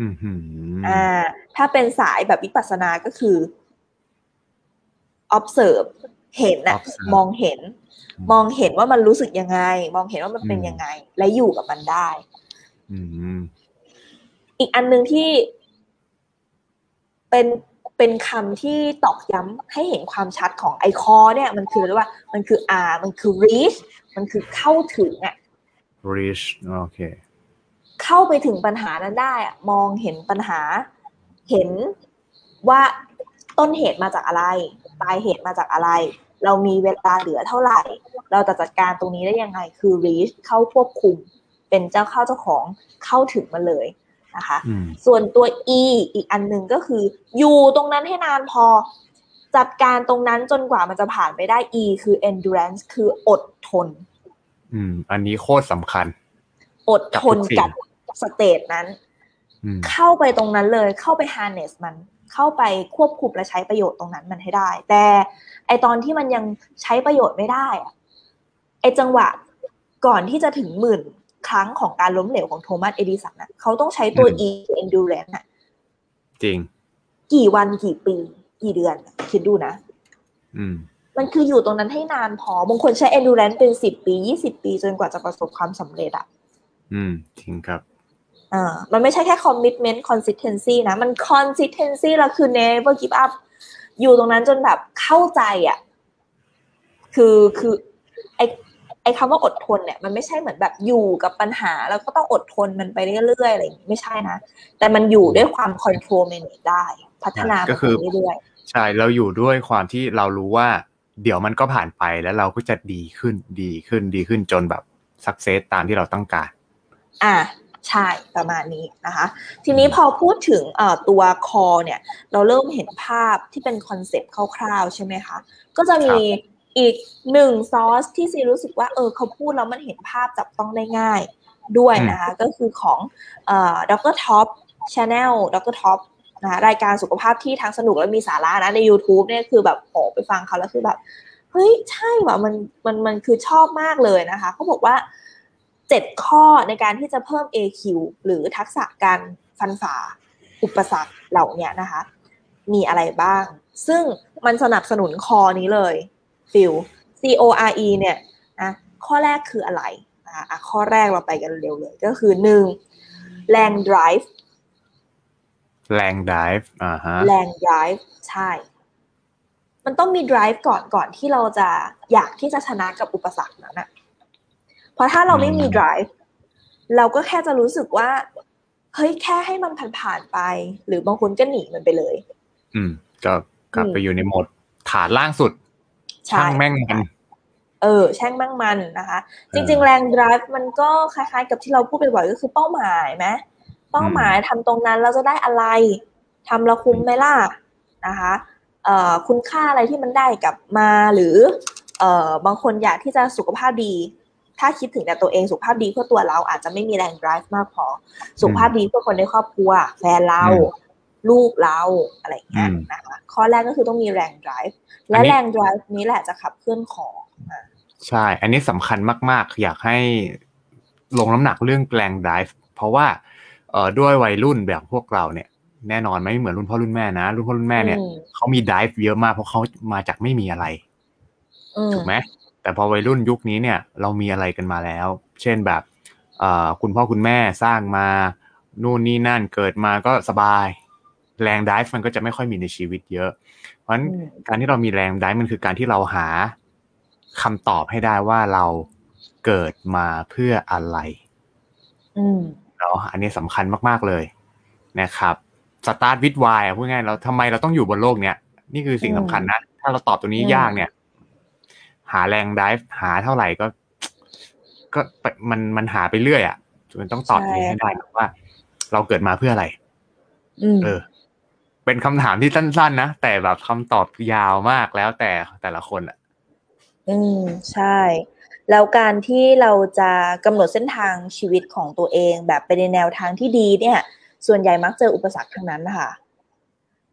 อืมหืมอ่า ถ้าเป็นสายแบบวิปัสสนาก็คือ observe เห็นอะ Observe มองเห็น มองเห็นว่ามันรู้สึกยังไง มองเห็นว่ามันเป็นอืมยังไง และอยู่กับมันได้อืมอีกอันหนึ่งที่เป็น เป็นคำที่ตอกย้ำให้เห็นความชัดของไอคอเนี่ยมันคืออะไรว่ามันคือ R มันคือ reach มันคือเข้าถึงอะ reach โอเคเข้าไปถึงปัญหานั้นได้อะมองเห็นปัญหา เห็นว่าต้นเหตุมาจากอะไรปลายเหตุมาจากอะไร เรามีเวลาเหลือเท่าไหร่ เราจะจัดการตรงนี้ได้ยังไงคือ reach เข้าควบคุม เป็นเจ้าเข้าเจ้าของเข้าถึงมันเลย นะคะอืมส่วนตัว e อีกอันหนึ่งก็คือ อยู่ตรงนั้นให้นานพอ จัดการตรงนั้นจนกว่ามันจะผ่านไปได้ e คือ endurance คืออดทน อืม อันนี้โคตรสำคัญ อดทนกับทุกสิ่งกับสเตจนั้นอืมเข้าไปตรงนั้นเลย เข้าไป harness มัน เข้าไปควบคุมและใช้ประโยชน์ตรงนั้นมันให้ได้ แต่ไอตอนที่มันยังใช้ประโยชน์ไม่ได้อะไอจังหวะก่อนที่จะถึงหมื่น ครั้งของการล้มเหลวของโทมัสเอดิสันน่ะเขาต้องใช้ตัว E endurance น่ะจริง กี่วันกี่ปี กี่เดือน คิดดูนะ อืม มันคืออยู่ตรงนั้นให้นานพอบางคนใช้ endurance เป็นสิบปียี่สิบปี จนกว่าจะประสบความสำเร็จอะอืม จริงครับอ่ามันไม่ใช่แค่ commitment consistency นะ มัน consistency แล้วคือ never give up อยู่ตรงนั้นจนแบบเข้าใจอะคือคือไอ ไอคำว่าอดทนเนี่ยมันไม่ใช่เหมือนแบบอยู่กับปัญหา แล้วก็ต้องอดทนมันไปเรื่อยๆอะไรอย่างงี้ไม่ใช่นะ แต่มันอยู่ด้วยความ control manage ได้ พัฒนาก็มันคือไปเรื่อยๆใช่เราอยู่ด้วยความที่เรารู้ว่า เดี๋ยวมันก็ผ่านไปแล้วเราก็จะดีขึ้นดีขึ้นดีขึ้นจนแบบ success ตามที่เราต้องการ อ่าใช่ประมาณนี้นะคะ ทีนี้พอพูดถึงเอ่อตัว core เนี่ย เราเริ่มเห็นภาพที่เป็น concept คร่าวๆ ใช่ไหมคะ ก็จะมี อีกหนึ่งซอสที่ซีรู้สึกว่าเออเขาพูดแล้วมันเห็นภาพจับต้องได้ง่ายด้วยนะคะก็คือของเอ่อดรท็อป channel ดรท็อปนะคะรายการสุขภาพที่ทั้งสนุกและมีสาระนะใน YouTube เนี่ยคือแบบโอ้ไปฟังเขาแล้วคือแบบ เฮ้ย ใช่ว่ะมันมันมันคือชอบมากเลยนะคะเขาบอกว่าเจ็ดข้อในการที่จะเพิ่ม AQ หรือทักษะการฟันฝ่าอุปสรรคเหล่าเนี้ยนะคะ มีอะไรบ้าง ซึ่งมันสนับสนุนคอนี้เลย ฟิล C O R E เนี่ยนะข้อแรกคืออะไรนะคะอะข้อแรกเราไปกันเร็วเลยก็คือหนึ่งแรง drive แรงดิฟอ่าฮะแรง drive ใช่ มันต้องมี drive ก่อนก่อนที่เราจะอยากที่จะชนะกับอุปสรรคนั้นอะเพราะถ้าเราไม่มี drive เราก็แค่จะรู้สึกว่า เฮ้ยแค่ให้มันผ่านๆไป หรือบางคนก็หนีมันไปเลย อืมก็กลับไปอยู่ในโหมดฐานล่างสุดใช่ช่างแม่งมันเออแช่งมั่งมันนะคะเอจอริง ๆ แรง drive มันก็คล้ายๆ กับที่เราพูดบ่อยๆก็คือเป้าหมายไหมเป้าหมายทำตรงนั้นเราจะได้อะไรทำแล้วคุ้มไหมล่ะนะคะเอ่อคุณค่าอะไรที่มันได้กลับมาหรือเอ่อบางคนอยากที่จะสุขภาพดี ถ้าคิดถึงแต่ตัวเองสุขภาพดีเพื่อตัวเราอาจจะไม่มีแรง drive มากพอสุขภาพดีเพื่อคนในครอบครัว แฟนเรา ลูกเราอะไรอย่างเงี้ยอืมนะคะข้อแรกก็คือต้องมีแรง drive และอันนี้แรง drive นี้แหละจะขับเคลื่อนของใช่ อันนี้สำคัญมาก ๆ อยากให้ลงน้ำหนักเรื่องแรงดิฟเพราะว่าเอ่อด้วยวัยรุ่นแบบพวกเราเนี่ย แน่นอนไม่เหมือนรุ่นพ่อรุ่นแม่นะ รุ่นพ่อรุ่นแม่เนี่ยอืมเขามีดิฟเยอะมากเพราะเขามาจากไม่มีอะไรอืมถูกไหมแต่พอวัยรุ่นยุคนี้เนี่ยเรามีอะไรกันมาแล้ว เช่นแบบเอ่อคุณพ่อคุณแม่สร้างมานู่นนี่นั่นเกิดมาก็สบาย แรงดิฟมันก็จะไม่ค่อยมีในชีวิตเยอะเพ ราะฉะนั้นอืมการที่เรามีแรงดิฟมันคือการที่เราหาคำตอบให้ได้ว่าเราเกิดมาเพื่ออะไรอืมเนาะอันนี้สำคัญมาก ๆ เลยนะครับสตาร์ทวิดวายพูดง่ายๆเราทำไมเราต้องอยู่บนโลกเนี้ยนี่คือสิ่งอืมสำคัญนะ ถ้าเราตอบตัวนี้อืมยากเนี่ย หาแรงดิฟหาเท่าไหร่ก็ ก็มันมันหาไปเรื่อยอะ่ะจนต้องตอบตัวนี้ให้ได้ว่า เราเกิดมาเพื่ออะไรอืมเออ เป็นคำถามที่สั้น ๆ นะ แต่แบบคำตอบยาวมากแล้วแต่แต่ละคนอะ อืม ใช่ แล้วการที่เราจะกำหนดเส้นทางชีวิตของตัวเอง แบบไปในแนวทางที่ดีเนี่ย ส่วนใหญ่มักเจออุปสรรคทั้งนั้นนะคะ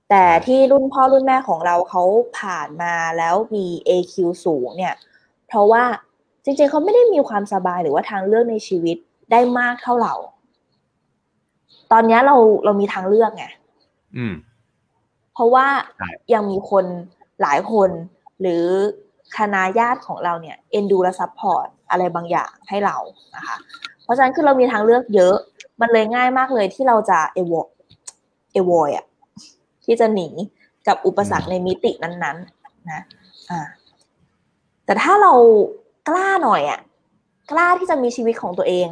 แต่ที่รุ่นพ่อรุ่นแม่ของเราเขาผ่านมาแล้วมี AQ สูงเนี่ย เพราะว่าจริงๆเขาไม่ได้มีความสบายหรือว่าทางเลือกในชีวิตได้มากเท่าเรา ตอนเนี้ยเราเรามีทางเลือกไง อืม เพราะว่าใช่ยังมีคนหลายคนหรือคณาญาติของเราเนี่ยเอ็นดูและ support อะไรบางอย่างให้เรานะคะ เพราะฉะนั้นคือเรามีทางเลือกเยอะ มันเลยง่ายมากเลยที่เราจะเอวเอวอยอะที่จะหนีกับอุปสรรคในมิตินั้นๆ นะอ่าแต่ถ้าเรากล้าหน่อยอะกล้าที่จะมีชีวิตของตัวเอง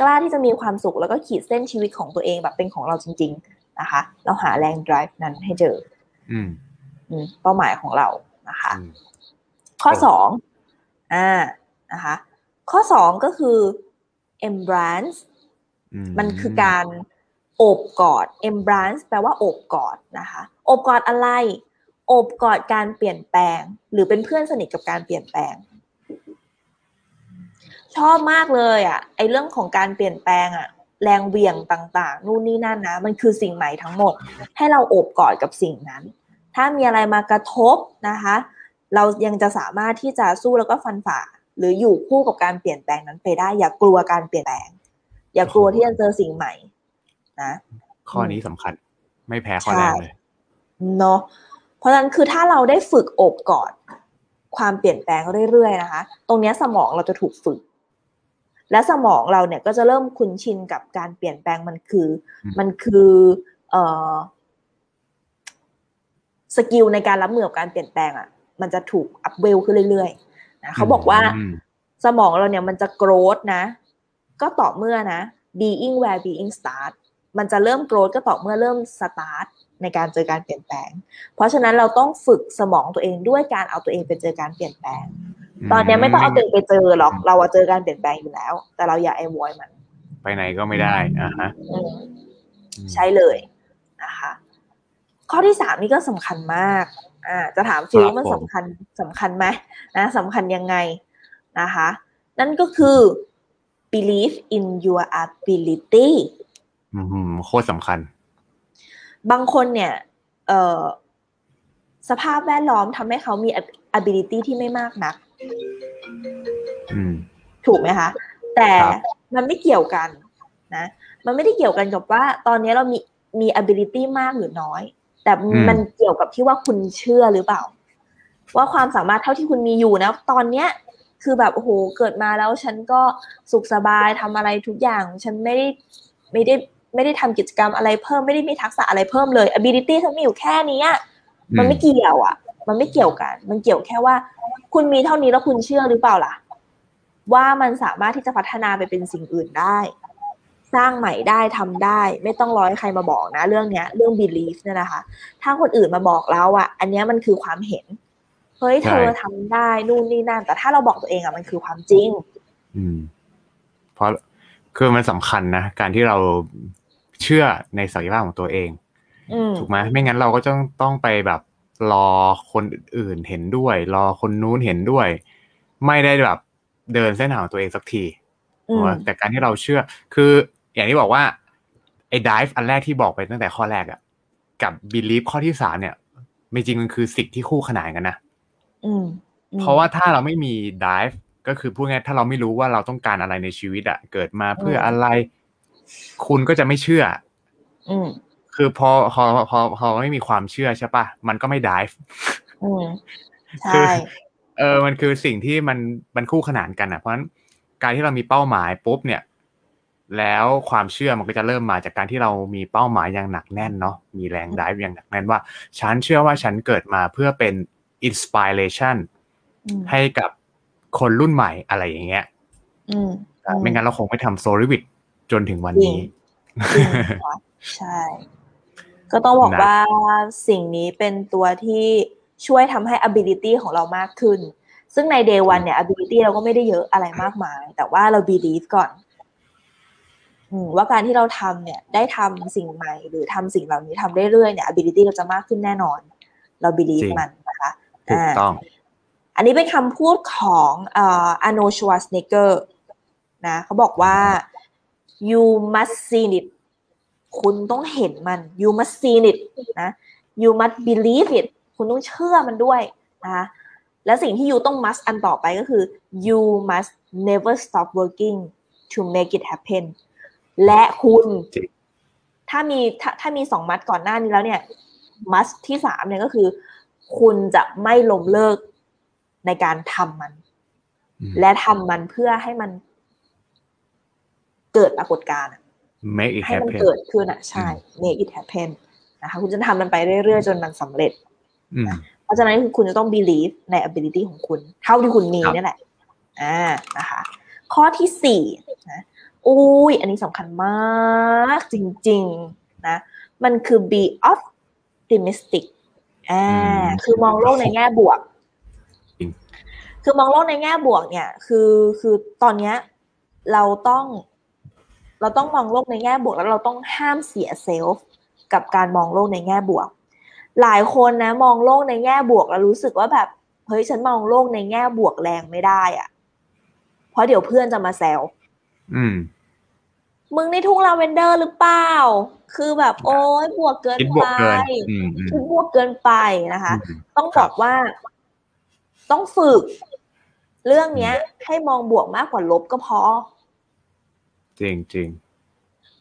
กล้าที่จะมีความสุขแล้วก็ขีดเส้นชีวิตของตัวเองแบบเป็นของเราจริง ๆ นะคะ เราหาแรง drive นั้นให้เจออืมอืมเป้าหมายของเรานะคะอืมข้อโอ้สองอ่านะคะ ข้อสองก็คือ embrace มันคือการโอบกอด embrace แปลว่าโอบกอดนะคะโอบกอดอะไร โอบกอดการเปลี่ยนแปลง หรือเป็นเพื่อนสนิทกับการเปลี่ยนแปลง ชอบมากเลยอะ่ะ ไอเรื่องของการเปลี่ยนแปลงอะ่ะ แรงเหวี่ยงต่าง ๆ นู่นนี่นั่นนะ มันคือสิ่งใหม่ทั้งหมด ให้เราโอบกอดกับสิ่งนั้น ถ้ามีอะไรมากระทบนะคะ เรายังจะสามารถที่จะสู้แล้วก็ฟันฝ่า หรืออยู่คู่กับการเปลี่ยนแปลงนั้นไปได้ อย่ากลัวการเปลี่ยนแปลง อย่ากลัวที่จะเจอสิ่งใหม่นะข้อนี้สำคัญ ไม่แพ้ข้อแรกเลยเนาะเพราะฉะนั้นคือถ้าเราได้ฝึกโอบกอดความเปลี่ยนแปลงเรื่อยๆนะคะ ตรงเนี้ยสมองเราจะถูกฝึก และสมองเราเนี่ยก็จะเริ่มคุ้นชินกับการเปลี่ยนแปลงมันคืออืมมันคือเอ่อ skill ในการรับมือกับการเปลี่ยนแปลงอะ่ะ มันจะถูก up level ขึ้นเรื่อยๆนะเขาบอกว่ามสมองเราเนี่ยมันจะ growth นะ ก็ต่อเมื่อนะ being where being start มันจะเริ่ม growth ก็ต่อเมื่อเริ่ม start ในการเจอการเปลี่ยนแปลง เพราะฉะนั้นเราต้องฝึกสมองตัวเองด้วยการเอาตัวเองไปเจอการเปลี่ยนแปลง ตอนเนี้ยไม่ต้องเอาตัวเองไปเจอหรอก เราอะเจอการเปลี่ยนแปลงอยู่แล้ว แต่เราอย่า avoid มัน ไปไหนก็ไม่ได้อ่าฮะอืมใช่เลยนะคะข้อที่สามนี่ก็สำคัญมาก อ่า จะถามฟิลครับมันผมสำคัญสำคัญไหมนะสำคัญยังไงนะคะ นั่นก็คือ believe in your ability อืมโคตรสำคัญ บางคนเนี่ย เอ่อสภาพแวดล้อมทำให้เขามี ability ที่ไม่มากนักอืม ถูกไหมคะ แต่ครับมันไม่เกี่ยวกันนะ มันไม่ได้เกี่ยวกันกับว่า ตอนนี้เรามีมี ability มากหรือน้อย แต่มันเกี่ยวกับที่ว่าคุณเชื่อหรือเปล่า ว่าความสามารถเท่าที่คุณมีอยู่นะ ตอนเนี้ยคือแบบโอ้โหเกิดมาแล้วฉันก็สุขสบายทำอะไรทุกอย่าง ฉันไม่ได้ไม่ได้ไม่ได้ทำกิจกรรมอะไรเพิ่มไม่ได้มีทักษะอะไรเพิ่มเลย ability ฉันมีอยู่แค่เนี้ยมันไม่เกี่ยวอะ มันไม่เกี่ยวกัน มันเกี่ยวแค่ว่า คุณมีเท่านี้แล้วคุณเชื่อหรือเปล่าล่ะ ว่ามันสามารถที่จะพัฒนาไปเป็นสิ่งอื่นได้ สร้างใหม่ได้ทำได้ ไม่ต้องรอให้ใครมาบอกนะ เรื่องเนี้ย เรื่อง belief เนี่ยนะคะ ถ้าคนอื่นมาบอกเราอะอันเนี้ยมันคือความเห็นเฮ้ยใช่เธอทำได้นู่นนี่นั่น แต่ถ้าเราบอกตัวเองอะมันคือความจริง อืม เพราะคือมันสำคัญนะ การที่เราเชื่อในศักยภาพของตัวเองอืมถูกไหมไม่งั้นเราก็ต้องต้องไปแบบ รอคนอื่นเห็นด้วย รอคนนู้นเห็นด้วย ไม่ได้แบบเดินเส้นทางของตัวเองสักทีอืมแต่การที่เราเชื่อ คืออย่างที่บอกว่าไอ้ dive อันแรกที่บอกไปตั้งแต่ข้อแรกอะกับ belief ข้อที่สามเนี่ยไม่จริงมันคือสิ่งที่คู่ขนานกันนะอืมอืมเพราะว่าถ้าเราไม่มี dive ก็คือพูดง่ายๆถ้าเราไม่รู้ว่าเราต้องการอะไรในชีวิตอะเกิดมาเพื่ออะไร คุณก็จะไม่เชื่ออืม คือพอพอพอพอไม่มีความเชื่อใช่ปะมันก็ไม่ dive อืมคืใช่เออมันคือสิ่งที่มันมันคู่ขนานกันอะเพราะฉะนั้นการที่เรามีเป้าหมายปุ๊บเนี่ย แล้วความเชื่อมันก็จะเริ่มมาจากการที่เรามีเป้าหมายอย่างหนักแน่นเนาะมีแรง drive อย่างหนักแน่นว่า ฉันเชื่อว่าฉันเกิดมาเพื่อเป็น inspiration อืมให้กับคนรุ่นใหม่อะไรอย่างเงี้ยอืมอืมไม่งั้นเราคงไม่ทำโซลิวิตจนถึงวันนี้จริงค่ะใช่ ก็ต้องบอกนะว่าสิ่งนี้เป็นตัวที่ช่วยทำให้ ability ของเรามากขึ้น ซึ่งใน day one เนี่ย ability เราก็ไม่ได้เยอะอะไรมากมาย แต่ว่าเรา believe ก่อนอืมว่าการที่เราทำเนี่ย ได้ทำสิ่งใหม่ หรือทำสิ่งเหล่านี้ทำเรื่อยๆเนี่ย ability เราจะมากขึ้นแน่นอน เรา believe จริงมันนะคะถูกต้อง อันนี้เป็นคำพูดของเอ่ออาร์โนชวาสเนเกอร์นะเขาบอกว่า you must see it คุณต้องเห็นมัน you must see it นะ you must believe it คุณต้องเชื่อมันด้วยนะคะและสิ่งที่ you ต้อง must อันต่อไปก็คือ you must never stop working to make it happen และคุณจริงถ้ามีถ้าถ้ามีสองมัดก่อนหน้านี้แล้วเนี่ยมัดที่สามเนี่ยก็คือ คุณจะไม่ล้มเลิกในการทำมันอืมและทำมันเพื่อให้มันเกิดปรากฏการณ์อะ make it ให้มัน happen เกิดขึ้นอะใช่ make it happen นะคะคุณจะทำมันไปเรื่อยๆ จนมันสำเร็จอืมเพราะฉะนั้นคือคุณจะต้อง believe ใน ability ของคุณ เท่าที่คุณมีครับนี่แหละอ่านะคะข้อที่สี่นะอุ้ยอันนี้สำคัญมาก จริง ๆ นะ มันคือ be optimistic อ่าคือมองโลกในแง่บวกจริงคือมองโลกในแง่บวกเนี่ย คือคือตอนเนี้ยเราต้อง เราต้องมองโลกในแง่บวก แล้วเราต้องห้ามเสียเซลฟ์กับการมองโลกในแง่บวก หลายคนนะมองโลกในแง่บวก แล้วรู้สึกว่าแบบเฮ้ยฉันมองโลกในแง่บวกแรงไม่ได้อะเพราะเดี๋ยวเพื่อนจะมาแซวอืม มึงในทุ่งลาเวนเดอร์หรือเปล่า คือแบบ โอ้ยบวกเกินคิดบไปวกเกินอืมอืมคิดบวกเกินไปนะคะอืมต้องครับบอกว่า ต้องฝึก เรื่องเนี้ย ให้มองบวกมากกว่าลบก็พอ จริงจริง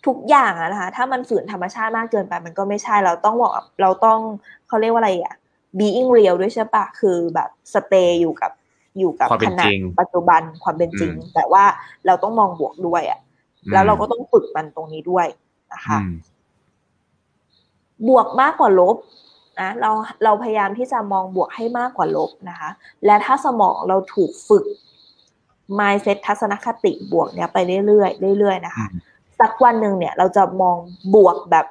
ทุกอย่างอะนะคะ ถ้ามันฝืนธรรมชาติมากเกินไป มันก็ไม่ใช่เราต้องบอกเราต้องเขาเรียกว่าอะไรอะ being real ด้วยใช่ปะคือแบบ stay อยู่กับอยู่กับความเป็ขนณะจริงปัจจุบันความเป็นจริงอืมแต่ว่าเราต้องมองบวกด้วยอะอืมแล้วเราก็ต้องฝึกมันตรงนี้ด้วยนะคะอืมบวกมากกว่าลบนะเราเราพยายามที่จะมองบวกให้มากกว่าลบนะคะ และถ้าสมองเราถูกฝึก mindset ทัศนคติบวกเนี่ยไปเรื่อยๆเรื่อยๆนะคะอืมสักวันหนึ่งเนี่ย เราจะมองบวกแบบ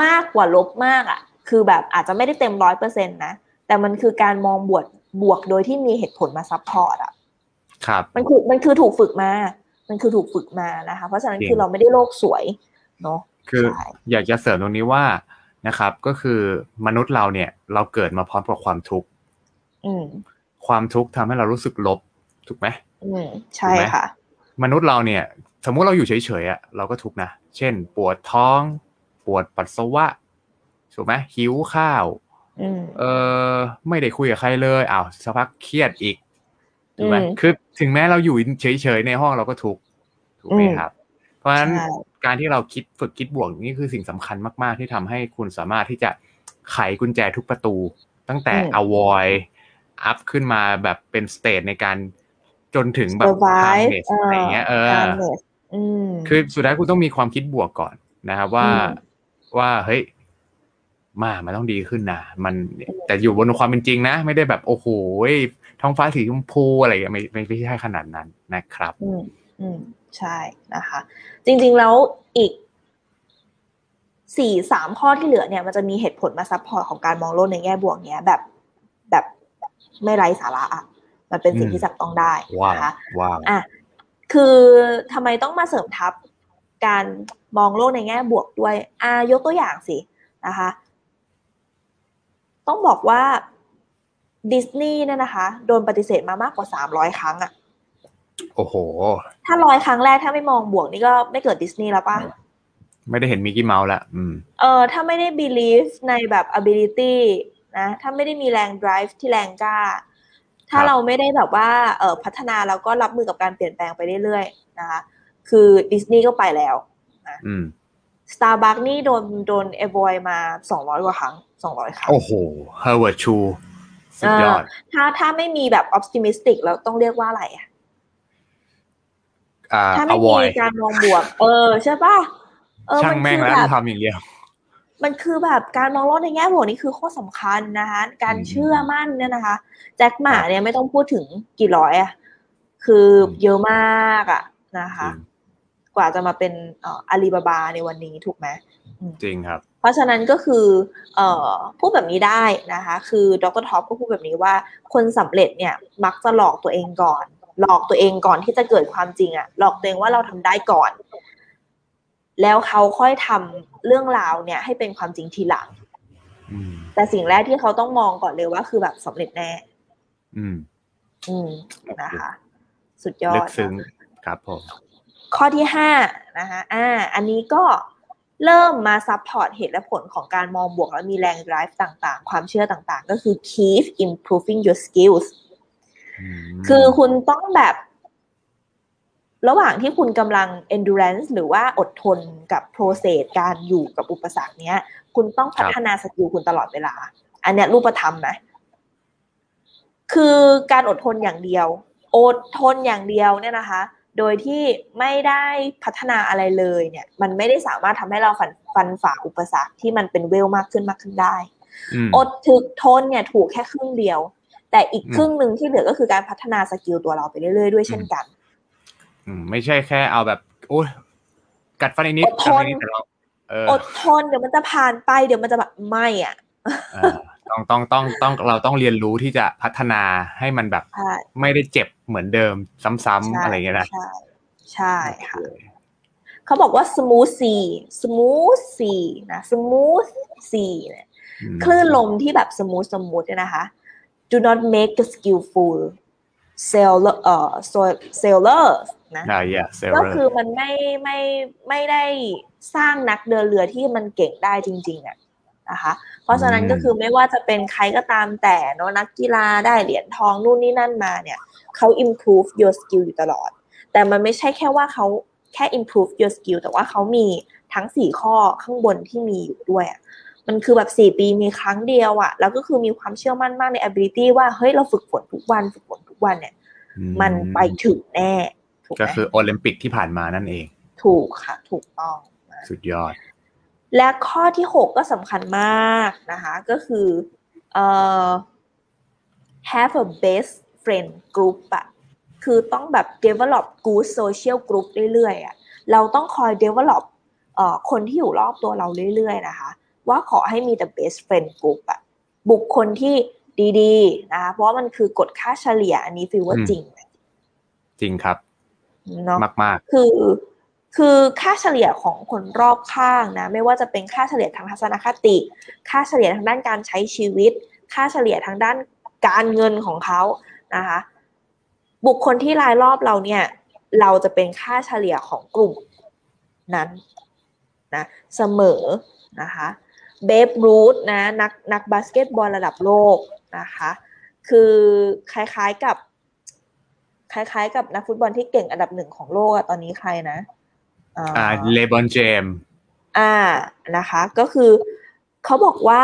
มากกว่าลบมากอะ่ะ คือแบบอาจจะไม่ได้เต็มร้อยเปอร์เซ็นต์นะ แต่มันคือการมองบวกบวกโดยที่มีเหตุผลมา support อะ ครับ มันคือมันคือถูกฝึกมา มันคือถูกฝึกมานะคะ เพราะฉะนั้นจริงคือเราไม่ได้โลกสวยเนาะคือใช่อยากจะเสริมตรงนี้ว่านะครับ ก็คือมนุษย์เราเนี่ย เราเกิดมาพร้อมกับความทุกข์อืม ความทุกข์ทำให้เรารู้สึกลบถูกไหมอืมใช่ถูกไหมค่ะ มนุษย์เราเนี่ย สมมุติเราอยู่เฉยๆอะเราก็ทุกข์นะ เช่น ปวดท้อง ปวดปัสสาวะถูกไหมหิวข้าวอืมเออไม่ได้คุยกับใครเลยอ้าวสักพักเครียดอีกถูกไหมอืมคือถึงแม้เราอยู่เฉยๆในห้องเราก็ทุกข์ถูกไหมอืมครับ เพราะฉะนั้นใช่การที่เราคิดฝึกคิดบวกนี่คือสิ่งสำคัญมาก ๆ ที่ทำให้คุณสามารถที่จะไขกุญแจทุกประตู ตั้งแต่ avoid up ขึ้นมาแบบเป็นสเตจในการจนถึงแบบ survive calmness อะไรอย่างเงี้ยเออ calmness อืมคือสุดท้ายคุณต้องมีความคิดบวกก่อนนะครับว่าอืมว่าเฮ้ยมา มันต้องดีขึ้นนะ มันแต่อยู่บนความเป็นจริงนะ ไม่ได้แบบโอ้โหท้องฟ้าสีชมพูอะไรอย่างเงี้ยไม่ไม่ไม่ใช่ขนาดนั้นนะครับ อืมอืมใช่นะคะ จริง ๆ แล้วอีกสี่สามข้อที่เหลือเนี่ย มันจะมีเหตุผลมา support ของการมองโลกในแง่บวกเนี้ยแบบแบบ ไม่ไร้สาระอะมันเป็นสิ่งอืมที่จับต้องได้ wow นะคะ wow อะคือทำไมต้องมาเสริมทับการมองโลกในแง่บวกด้วยอ่ายกตัวอย่างสินะคะ ต้องบอกว่าดิสนีย์เนี่ยนะคะ โดนปฏิเสธมามากกว่าสามร้อยครั้งอะโอ้โห ถ้าร้อยครั้งแรกถ้าไม่มองบวกนี่ก็ไม่เกิดดิสนีย์แล้วป่ะไม่ได้เห็นมิกกี้เมาส์ละอืม เออถ้าไม่ได้ believe ในแบบ ability นะถ้าไม่ได้มีแรง drive ที่แรงกล้า ถ้าครับเราไม่ได้แบบว่าเออพัฒนาแล้วก็รับมือกับการเปลี่ยนแปลงไปเรื่อยๆนะคะคือดิสนีย์ก็ไปแล้วอืม Starbucks นี่โดนโดน avoid มาสองร้อยกว่าครั้งสองร้อยครั้ง โอ้โห Harvard ชูสุดยอดถ้าถ้าไม่มีแบบ optimistic เราต้องเรียกว่าอะไรอะอ่าถ้าไม่มี avoid การมองบวก เออ ใช่ป่ะเออช่างมันแม่งคือแล้วแบบทำอย่างเดียว มันคือแบบการมองโลกในแง่บวกนี่คือข้อสำคัญนะคะการอืมเชื่อมั่นเนี่ยนะคะ แจ็คหมาครับเนี่ยไม่ต้องพูดถึงกี่ร้อยอะคืออมเยอะมากอะนะคะจริงกว่าจะมาเป็นเอ่ออาลีบาบาในวันนี้ถูกไหมจริงครับ เพราะฉะนั้นก็คือเอ่อพูดแบบนี้ได้นะคะ คือดรท็อปก็พูดแบบนี้ว่า คนสำเร็จเนี่ยมักจะหลอกตัวเองก่อน หลอกตัวเองก่อนที่จะเกิดความจริงอะหลอกตัวเองว่าเราทำได้ก่อน แล้วเขาค่อยทำเรื่องราวเนี่ยให้เป็นความจริงทีหลังอืมแต่สิ่งแรกที่เขาต้องมองก่อนเลยว่าคือแบบสำเร็จแน่ อืม อืมนะคะ สุดยอลึดกซึ้งครับผม ข้อที่ห้านะคะอ่า อันนี้ก็เริ่มมา support เหตุและผลของการมองบวกและมีแรง drive ต่างๆ ความเชื่อต่างๆ ก็คือ keep improving your skills อืมคือคุณต้องแบบ ระหว่างที่คุณกำลัง endurance หรือว่าอดทนกับ process การอยู่กับอุปสรรคเนี้ย คุณต้องพัฒนา skill คุณตลอดเวลา อันเนี้ยรูปธรรมไหมคือการอดทนอย่างเดียว อดทนอย่างเดียวเนี่ยนะคะ โดยที่ไม่ได้พัฒนาอะไรเลยเนี่ย มันไม่ได้สามารถทำให้เราฟันฟันฝ่าอุปสรรคที่มันเป็นเวลมากขึ้นมากขึ้นได้อืมอดถึกทนเนี่ยถูกแค่ครึ่งเดียว แต่อีกอืมครึ่งหนึ่งที่เหลือก็คือการพัฒนาสกิลตัวเราไปเรื่อยๆด้วยเช่นกันอืม ไม่ใช่แค่เอาแบบโอ้ยกัดฟันอีกนิดอดทนกัดฟันอีกนิดแต่เราเอออดทนเดี๋ยวมันจะผ่านไปเดี๋ยวมันจะแบบไม่อะเออต้องต้องต้องต้องเราต้องเรียนรู้ที่จะพัฒนาให้มันแบบใช่ไม่ได้เจ็บเหมือนเดิมซ้ำใช่ๆอะไรเงี้ยนะใช่ใช่ค่ะเขาบอกว่า smooth sea smooth sea นะ smooth sea เนี่ยอืมคลื่นลมที่แบบ smooth smooth เนี่ยนะคะ do not make the skillful sailor เอ่อ sailor นะอ่า yeah เซลก็เลอคือร์มันไม่ไม่ไม่ได้สร้างนักเดินเรือที่มันเก่งได้จริงๆอะนะคะ เพราะฉะนั้นก็คือไม่ว่าจะเป็นใครก็ตามแต่เนอะนักกีฬาได้เหรียญทองนู่นนี่นั่นมาเนี่ยเขา improve your skill อยู่ตลอด แต่มันไม่ใช่แค่ว่าเขาแค่ improve your skill แต่ว่าเขามีทั้งสี่ข้อข้างบนที่มีอยู่ด้วยอะ มันคือแบบสี่ปีมีครั้งเดียวอะแล้วก็คือมีความเชื่อมั่นมากใน ability ว่าเฮ้ยเราฝึกฝนทุกวันฝึกฝนทุกวันเนี่ย มันไปถึงแน่ถูกไหก็มคือโอลิมปิกที่ผ่านมานั่นเอง ถูกค่ะ ถูกต้อง สุดยอด และข้อที่หกก็สำคัญมากนะคะ ก็คือเอ่อ have a best friend group อะคือต้องแบบ develop good social group เรื่อยๆอะเราต้องคอย develop เอ่อคนที่อยู่รอบตัวเราเรื่อยๆนะคะ ว่าขอให้มีแต่ best friend group อะบุคคลที่ดีๆนะคะเพราะว่ามันคือกฎค่าเฉลี่ยอันนี้ฟิลว่าอืมจริง จริงครับเนาะมากคือ คือค่าเฉลี่ยของคนรอบข้างนะ ไม่ว่าจะเป็นค่าเฉลี่ยทางทัศนคติ ค่าเฉลี่ยทางด้านการใช้ชีวิต ค่าเฉลี่ยทางด้านการเงินของเขานะคะ บุคคลที่รายรอบเราเนี่ย เราจะเป็นค่าเฉลี่ยของกลุ่มนั้นนะเสมอนะคะ Babe Ruth นะนักนักบาสเกตบอลระดับโลกนะคะคือคล้ายๆกับคล้ายๆกับนักฟุตบอลที่เก่งอันดับหนึ่งของโลกอะตอนนี้ใครนะๆอ่า LeBron Jamesอ่านะคะ ก็คือเขาบอกว่า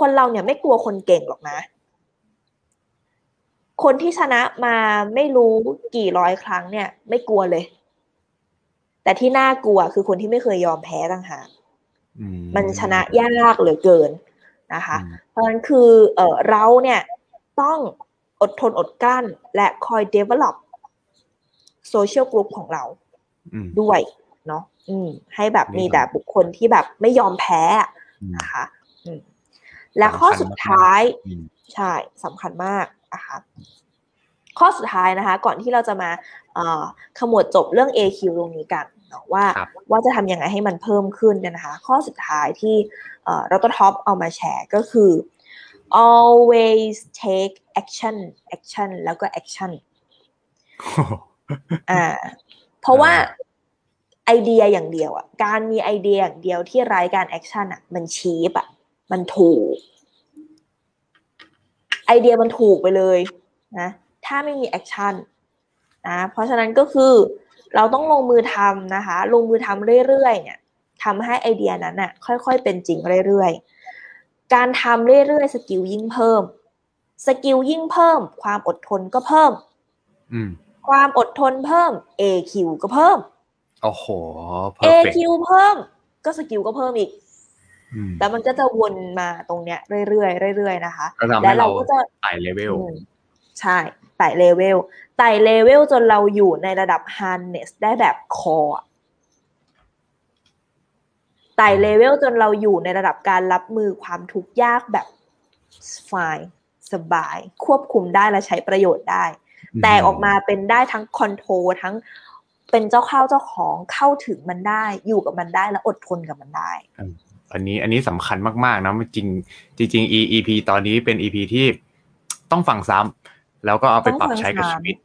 คนเราเนี่ยไม่กลัวคนเก่งหรอกนะ คนที่ชนะมาไม่รู้กี่ร้อยครั้งเนี่ย ไม่กลัวเลย แต่ที่น่ากลัวคือคนที่ไม่เคยยอมแพ้ต่างหาก มันชนะยากเหลือเกินนะคะอืมเพราะฉะนั้นคือเออเราเนี่ยต้องอดทนอดกลั้น และคอย develop social group ของเราอืมด้วยเนาะอืมให้แบบนี่มีครับแต่บุคคลที่แบบไม่ยอมแพ้อะอืมนะคะอืมและข้อสุดท้ายอืมใช่สำคัญมากนะคะข้อสุดท้ายนะคะ ก่อนที่เราจะมาเอ่อขมวดจบเรื่อง AQ ตรงนี้กัน เนาะว่าครับว่าจะทำยังไงให้มันเพิ่มขึ้นเนี่ยนะคะ ข้อสุดท้ายที่เอ่อเราต้องท็อปเอามาแชร์ก็คือ always take action action แล้วก็ action อ่า เพราะว่าไอเดียอย่างเดียวอะ การมีไอเดียอย่างเดียวที่ไร้การ action อะ มัน cheap อะ มันถูก ไอเดียมันถูกไปเลยนะ ถ้าไม่มี action นะ เพราะฉะนั้นก็คือ เราต้องลงมือทำนะคะ ลงมือทำเรื่อยๆเนี่ยทำให้ไอเดียนั้นน่ะค่อยๆเป็นจริงเรื่อยๆ การทำเรื่อยๆ skill ยิ่งเพิ่ม skill ยิ่งเพิ่ม ความอดทนก็เพิ่มอืมความอดทนเพิ่ม AQ ก็เพิ่มโอ้โห perfect AQ เพิ่ม ก็ skill ก็เพิ่มอีกอืมแล้วมันก็จะวนมาตรงเนี้ยเรื่อยๆเรื่อยๆนะคะก็ทำและให้เราเราก็จะไต่เลเวลอืมใช่ ไต่เลเวลไต่เลเวลจนเราอยู่ในระดับ harness ได้แบบคออะไต่เลเวลจนเราอยู่ในระดับการรับมือความทุกข์ยากแบบ fine สบาย ควบคุมได้และใช้ประโยชน์ได้ แตกออกมาเป็นได้ทั้ง control ทั้งเป็นเจ้าเข้าเจ้าของเข้าถึงมันได้ อยู่กับมันได้และอดทนกับมันได้อันนี้อันนี้สำคัญมากๆนะจริงจริงๆ E- EP ตอนนี้เป็น EP ที่ต้องฟังซ้ำ แล้วก็เอาไปปรับใช้กับต้องฟังซ้ำชีวิต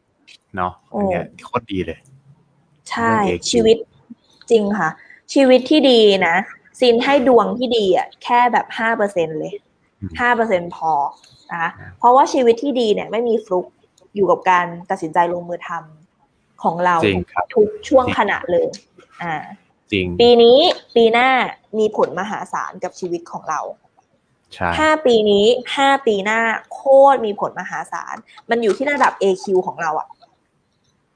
เนาะโอ้อันเนี้ยโคตรดีเลย ใช่เรื่อง AQ ชีวิตจริงค่ะ ชีวิตที่ดีนะซินให้ดวงที่ดีอะแค่แบบห้าเปอร์เซ็นเลยอืมห้าเปอร์เซ็นพอนะคะเพราะว่าชีวิตที่ดีเนี่ย ไม่มีฟลุกอยู่กับการตัดสินใจลงมือทำของเราจริงครับทุกช่วงจริงขณะเลย อ่า จริง ปีนี้ปีหน้ามีผลมหาศาลกับชีวิตของเราใช่ ห้าปีนี้ห้าปีหน้าโคตรมีผลมหาศาล มันอยู่ที่ระดับ AQ ของเราอะ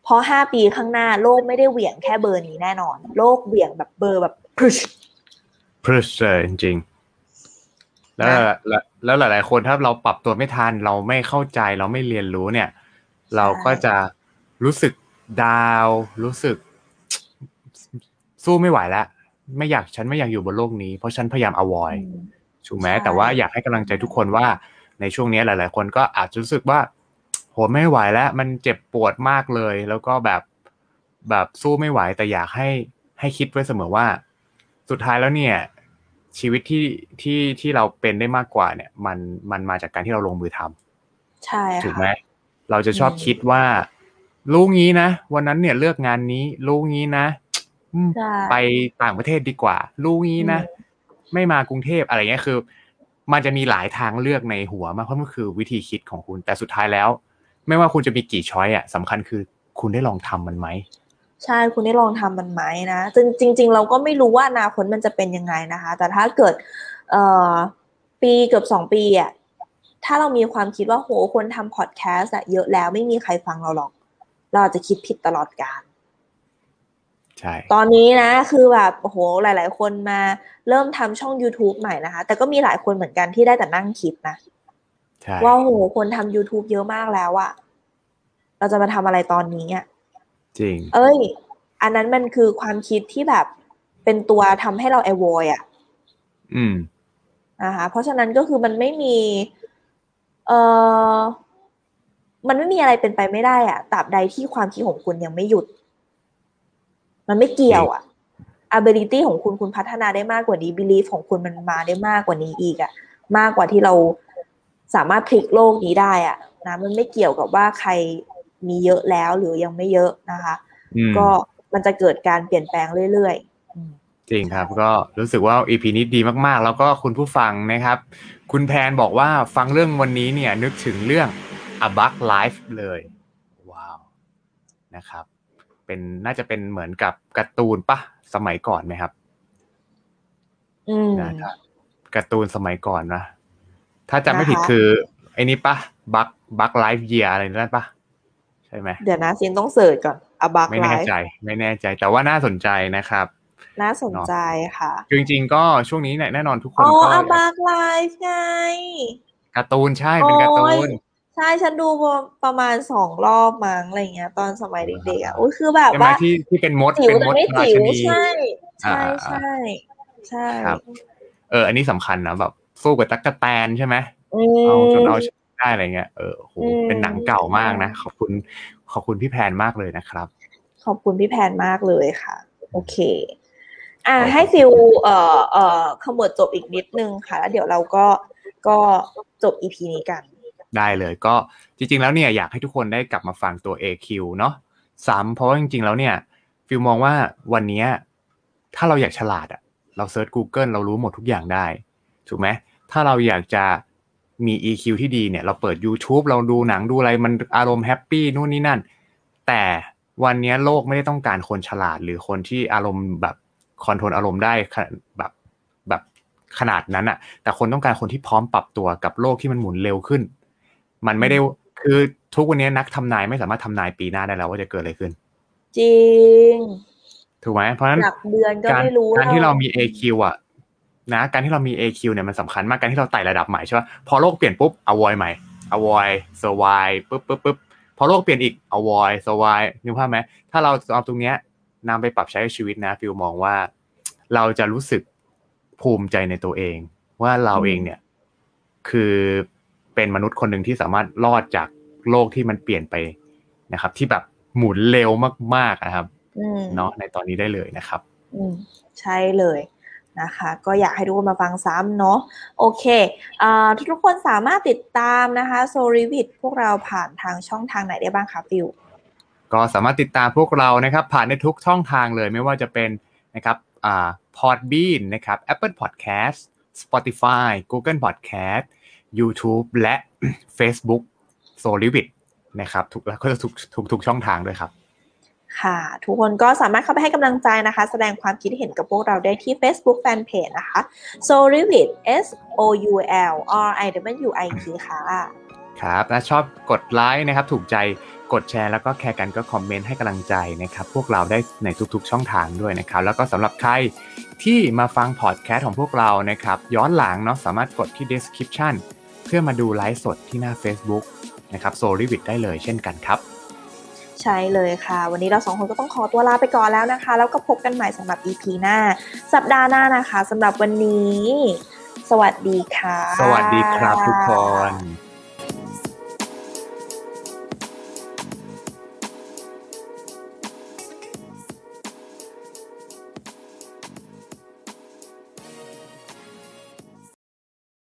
เพราะห้าปีข้างหน้าโลกไม่ได้เหวี่ยงแค่เบอร์นี้แน่นอน โลกเหวี่ยงแบบเบอร์แบบพรึชพรึชเลยจริงๆแล้วนะแล้วแล้วหลาย ๆ คนถ้าเราปรับตัวไม่ทันเราไม่เข้าใจเราไม่เรียนรู้เนี่ย เราก็จะรู้สึกดาวน์รู้สึก สู้ไม่ไหวแล้วไม่อยากฉันไม่อยากอยู่บนโลกนี้ เพราะฉันพยายาม avoid อืม ถูกไหมใช่แต่ว่าอยากให้กำลังใจทุกคนว่าในช่วงนี้หลาย ๆ คนก็อาจจะรู้สึกว่าโหไม่ไหวแล้ว มันเจ็บปวดมากเลย แล้วก็แบบแบบสู้ไม่ไหวแต่อยากให้ให้คิดไว้เสมอว่า สุดท้ายแล้วเนี่ย ชีวิตที่ที่ที่เราเป็นได้มากกว่าเนี่ย มันมันมาจากการที่เราลงมือทำใช่ถูกไหมค่ะเราจะชอบอืมคิดว่ารู้งี้นะวันนั้นเนี่ยเลือกงานนี้รู้งี้นะอืมใช่ไปต่างประเทศดีกว่ารู้งี้นะอืม ไม่มากรุงเทพอะไรเงี้ยคือ มันจะมีหลายทางเลือกในหัวมากเพราะมันคือวิธีคิดของคุณ แต่สุดท้ายแล้ว ไม่ว่าคุณจะมีกี่ช้อยอะสำคัญคือคุณได้ลองทำมันไหมใช่คุณได้ลองทำมันไหมนะจริงจริง ๆ เราก็ไม่รู้ว่าอนาคตมันจะเป็นยังไงนะคะ แต่ถ้าเกิดเอ่อปีเกือบสองปีอะถ้าเรามีความคิดว่าโหคนทำพอดแคสต์อะเยอะแล้วไม่มีใครฟังเราหรอก เราอาจจะคิดผิดตลอดกาล ใช่ตอนนี้นะคือแบบโอ้โหหลาย ๆ คนมาเริ่มทำช่อง YouTube ใหม่นะคะ แต่ก็มีหลายคนเหมือนกันที่ได้แต่นั่งคิดนะใช่ว่าโหคนทำ YouTube เยอะมากแล้วอะเราจะมาทำอะไรตอนนี้อะจริง เอ้ย อันนั้นมันคือความคิดที่แบบเป็นตัวทำให้เรา avoid อะอืมนะคะเพราะฉะนั้นก็คือมันไม่มี เออมันไม่มีอะไรเป็นไปไม่ได้อะตราบใดที่ความคิดของคุณยังไม่หยุด มันไม่เกี่ยวอะ ability ของคุณคุณพัฒนาได้มากกว่านี้ belief ของคุณมันมาได้มากกว่านี้อีกอะมากกว่าที่เราสามารถพลิกโลกนี้ได้อะนะมันไม่เกี่ยวกับว่าใครมีเยอะแล้วหรือยังไม่เยอะนะคะอืมก็มันจะเกิดการเปลี่ยนแปลงเรื่อยๆอืมจริงครับ ก็รู้สึกว่า EP นี้ดีมากๆ แล้วก็คุณผู้ฟังนะครับ คุณแพนบอกว่าฟังเรื่องวันนี้เนี่ยนึกถึงเรื่อง A Bug Life เลย ว้าวนะครับ เป็นน่าจะเป็นเหมือนกับการ์ตูนปะสมัยก่อนไหมครับอืมนะครับการ์ตูนสมัยก่อนนะถ้าจำไม่ผิดนะคะคือไอ้นี่ปะบักบักไลฟ์เยียอะไรนั่นปะใช่ไหมเดี๋ยวนะซินต้องเสิร์ชก่อนอบักไม่ไลแน่ฟ์ใจ ไม่แน่ใจ แต่ว่าน่าสนใจนะครับ น่าสนใจค่ะคือจริงๆ ก็ช่วงนี้เนี่ยแน่นอนทุกคนอ๋อก็อบักไลฟ์ไงการ์ตูนใช่เป็นการ์ตูโอ้นย ใช่ฉันดูประมาณสองรอบมั้งอะไรเงี้ย ตอนสมัยเด็กๆอะอุ้ยคือแบบใช่ไหมว่าที่ที่เป็นมดจิ๋วเป็นแต่มดไม่ราจิ๋ชวนีใช่ใช่อ่าใช่ใช่ครับเออ อันนี้สำคัญนะแบบสู้กับตั๊กแตนใช่ไหมอืเอาจนเอามชนะได้อะไรเงี้ยเออโหอืมเป็นหนังเก่ามากนะขอบคุณขอบคุณพี่แพนมากเลยนะครับ ขอบคุณพี่แพนมากเลยค่ะ โอเค อ่าโอเคให้ฟิลเอ่อเอ่อขมวดจบอีกนิดนึงค่ะ แล้วเดี๋ยวเราก็ก็จบ EP นี้กัน ได้เลย ก็จริง ๆ แล้วเนี่ยอยากให้ทุกคนได้กลับมาฟังตัว AQ เนาะซ้ำเพราะว่าจริง ๆ แล้วเนี่ยฟิลมองว่าวันนี้ถ้าเราอยากฉลาดอะเราเซิร์ช Google เรารู้หมดทุกอย่างได้ ถูกไหมถ้าเราอยากจะมี EQ ที่ดีเนี่ย เราเปิด YouTube เราดูหนังดูอะไรมันอารมณ์ happy นู่นนี่นั่น แต่วันนี้โลกไม่ได้ต้องการคนฉลาด หรือคนที่อารมณ์แบบ control อารมณ์ได้ขนาดแบบแบบขนาดนั้นอะแต่คนต้องการคนที่พร้อมปรับตัวกับโลกที่มันหมุนเร็วขึ้น มันไม่ได้คือทุกวันนี้นักทำนายไม่สามารถทำนายปีหน้าได้แล้วว่าจะเกิดอะไรขึ้น จริง ถูกไหมเพราะฉะนั้นหลักเดือนก็การไม่รู้การที่เรามีหอก AQ อะนะการที่เรามี AQ เนี่ยมันสำคัญมากการที่เราไต่ระดับใหม่ใช่ป่ะพอโลกเปลี่ยนปุ๊บ avoid ใหม่ avoid survive ปุ๊บปุ๊บปุ๊บพอโลกเปลี่ยนอีก avoid survive นึกภาพไหมถ้าเราเอาตรงเนี้ยนำไปปรับใช้ในชีวิตนะฟิลมองว่า เราจะรู้สึกภูมิใจในตัวเอง ว่าเราเองเนี่ย คือ เป็นมนุษย์คนหนึ่งที่สามารถรอดจากโลกที่มันเปลี่ยนไปนะครับ ที่แบบหมุนเร็วมากๆนะครับอืมเนาะในตอนนี้ได้เลยนะครับอืมใช่เลยนะคะ ก็อยากให้ทุกคนมาฟังซ้ำเนาะโอเคอ่าทุกๆคนสามารถติดตามนะคะโซลิวิดพวกเราผ่านทางช่องทางไหนได้บ้างคะฟิวก็สามารถติดตามพวกเรานะครับ ผ่านในทุกช่องทางเลยไม่ว่าจะเป็นนะครับอ่า Podbean นะครับ Apple Podcast Spotify Google Podcast YouTube และ Facebook s o l i v i t นะครับทุกแล้วก็ทุกทุกทุกช่องทางด้วยครับ ค่ะ ทุกคนก็สามารถเข้าไปให้กำลังใจนะคะ แสดงความคิดเห็นกับพวกเราได้ที่ Facebook Fanpage นะคะ s o l i v i t S O U L R I W I T ค่ะครับและชอบกดไลค์นะครับ ถูกใจกดแชร์แล้วก็แคร์กันก็คอมเมนต์ให้กำลังใจนะครับ พวกเราได้ในทุกๆ ช่องทางด้วยนะครับ แล้วก็สำหรับใครที่มาฟังพอดแคสต์ของพวกเรานะครับ ย้อนหลังเนาะสามารถกดที่ description เพื่อมาดูไลฟ์สดที่หน้า Facebook นะครับ s o l i v i t ได้เลยเช่นกันครับใช่เลยค่ะ วันนี้เราสองคนก็ต้องขอตัวลาไปก่อนแล้วนะคะ แล้วก็พบกันใหม่สำหรับ EP หน้า สัปดาห์หน้านะคะสำหรับวันนี้ สวัสดีค่ะ สวัสดีครับทุกคน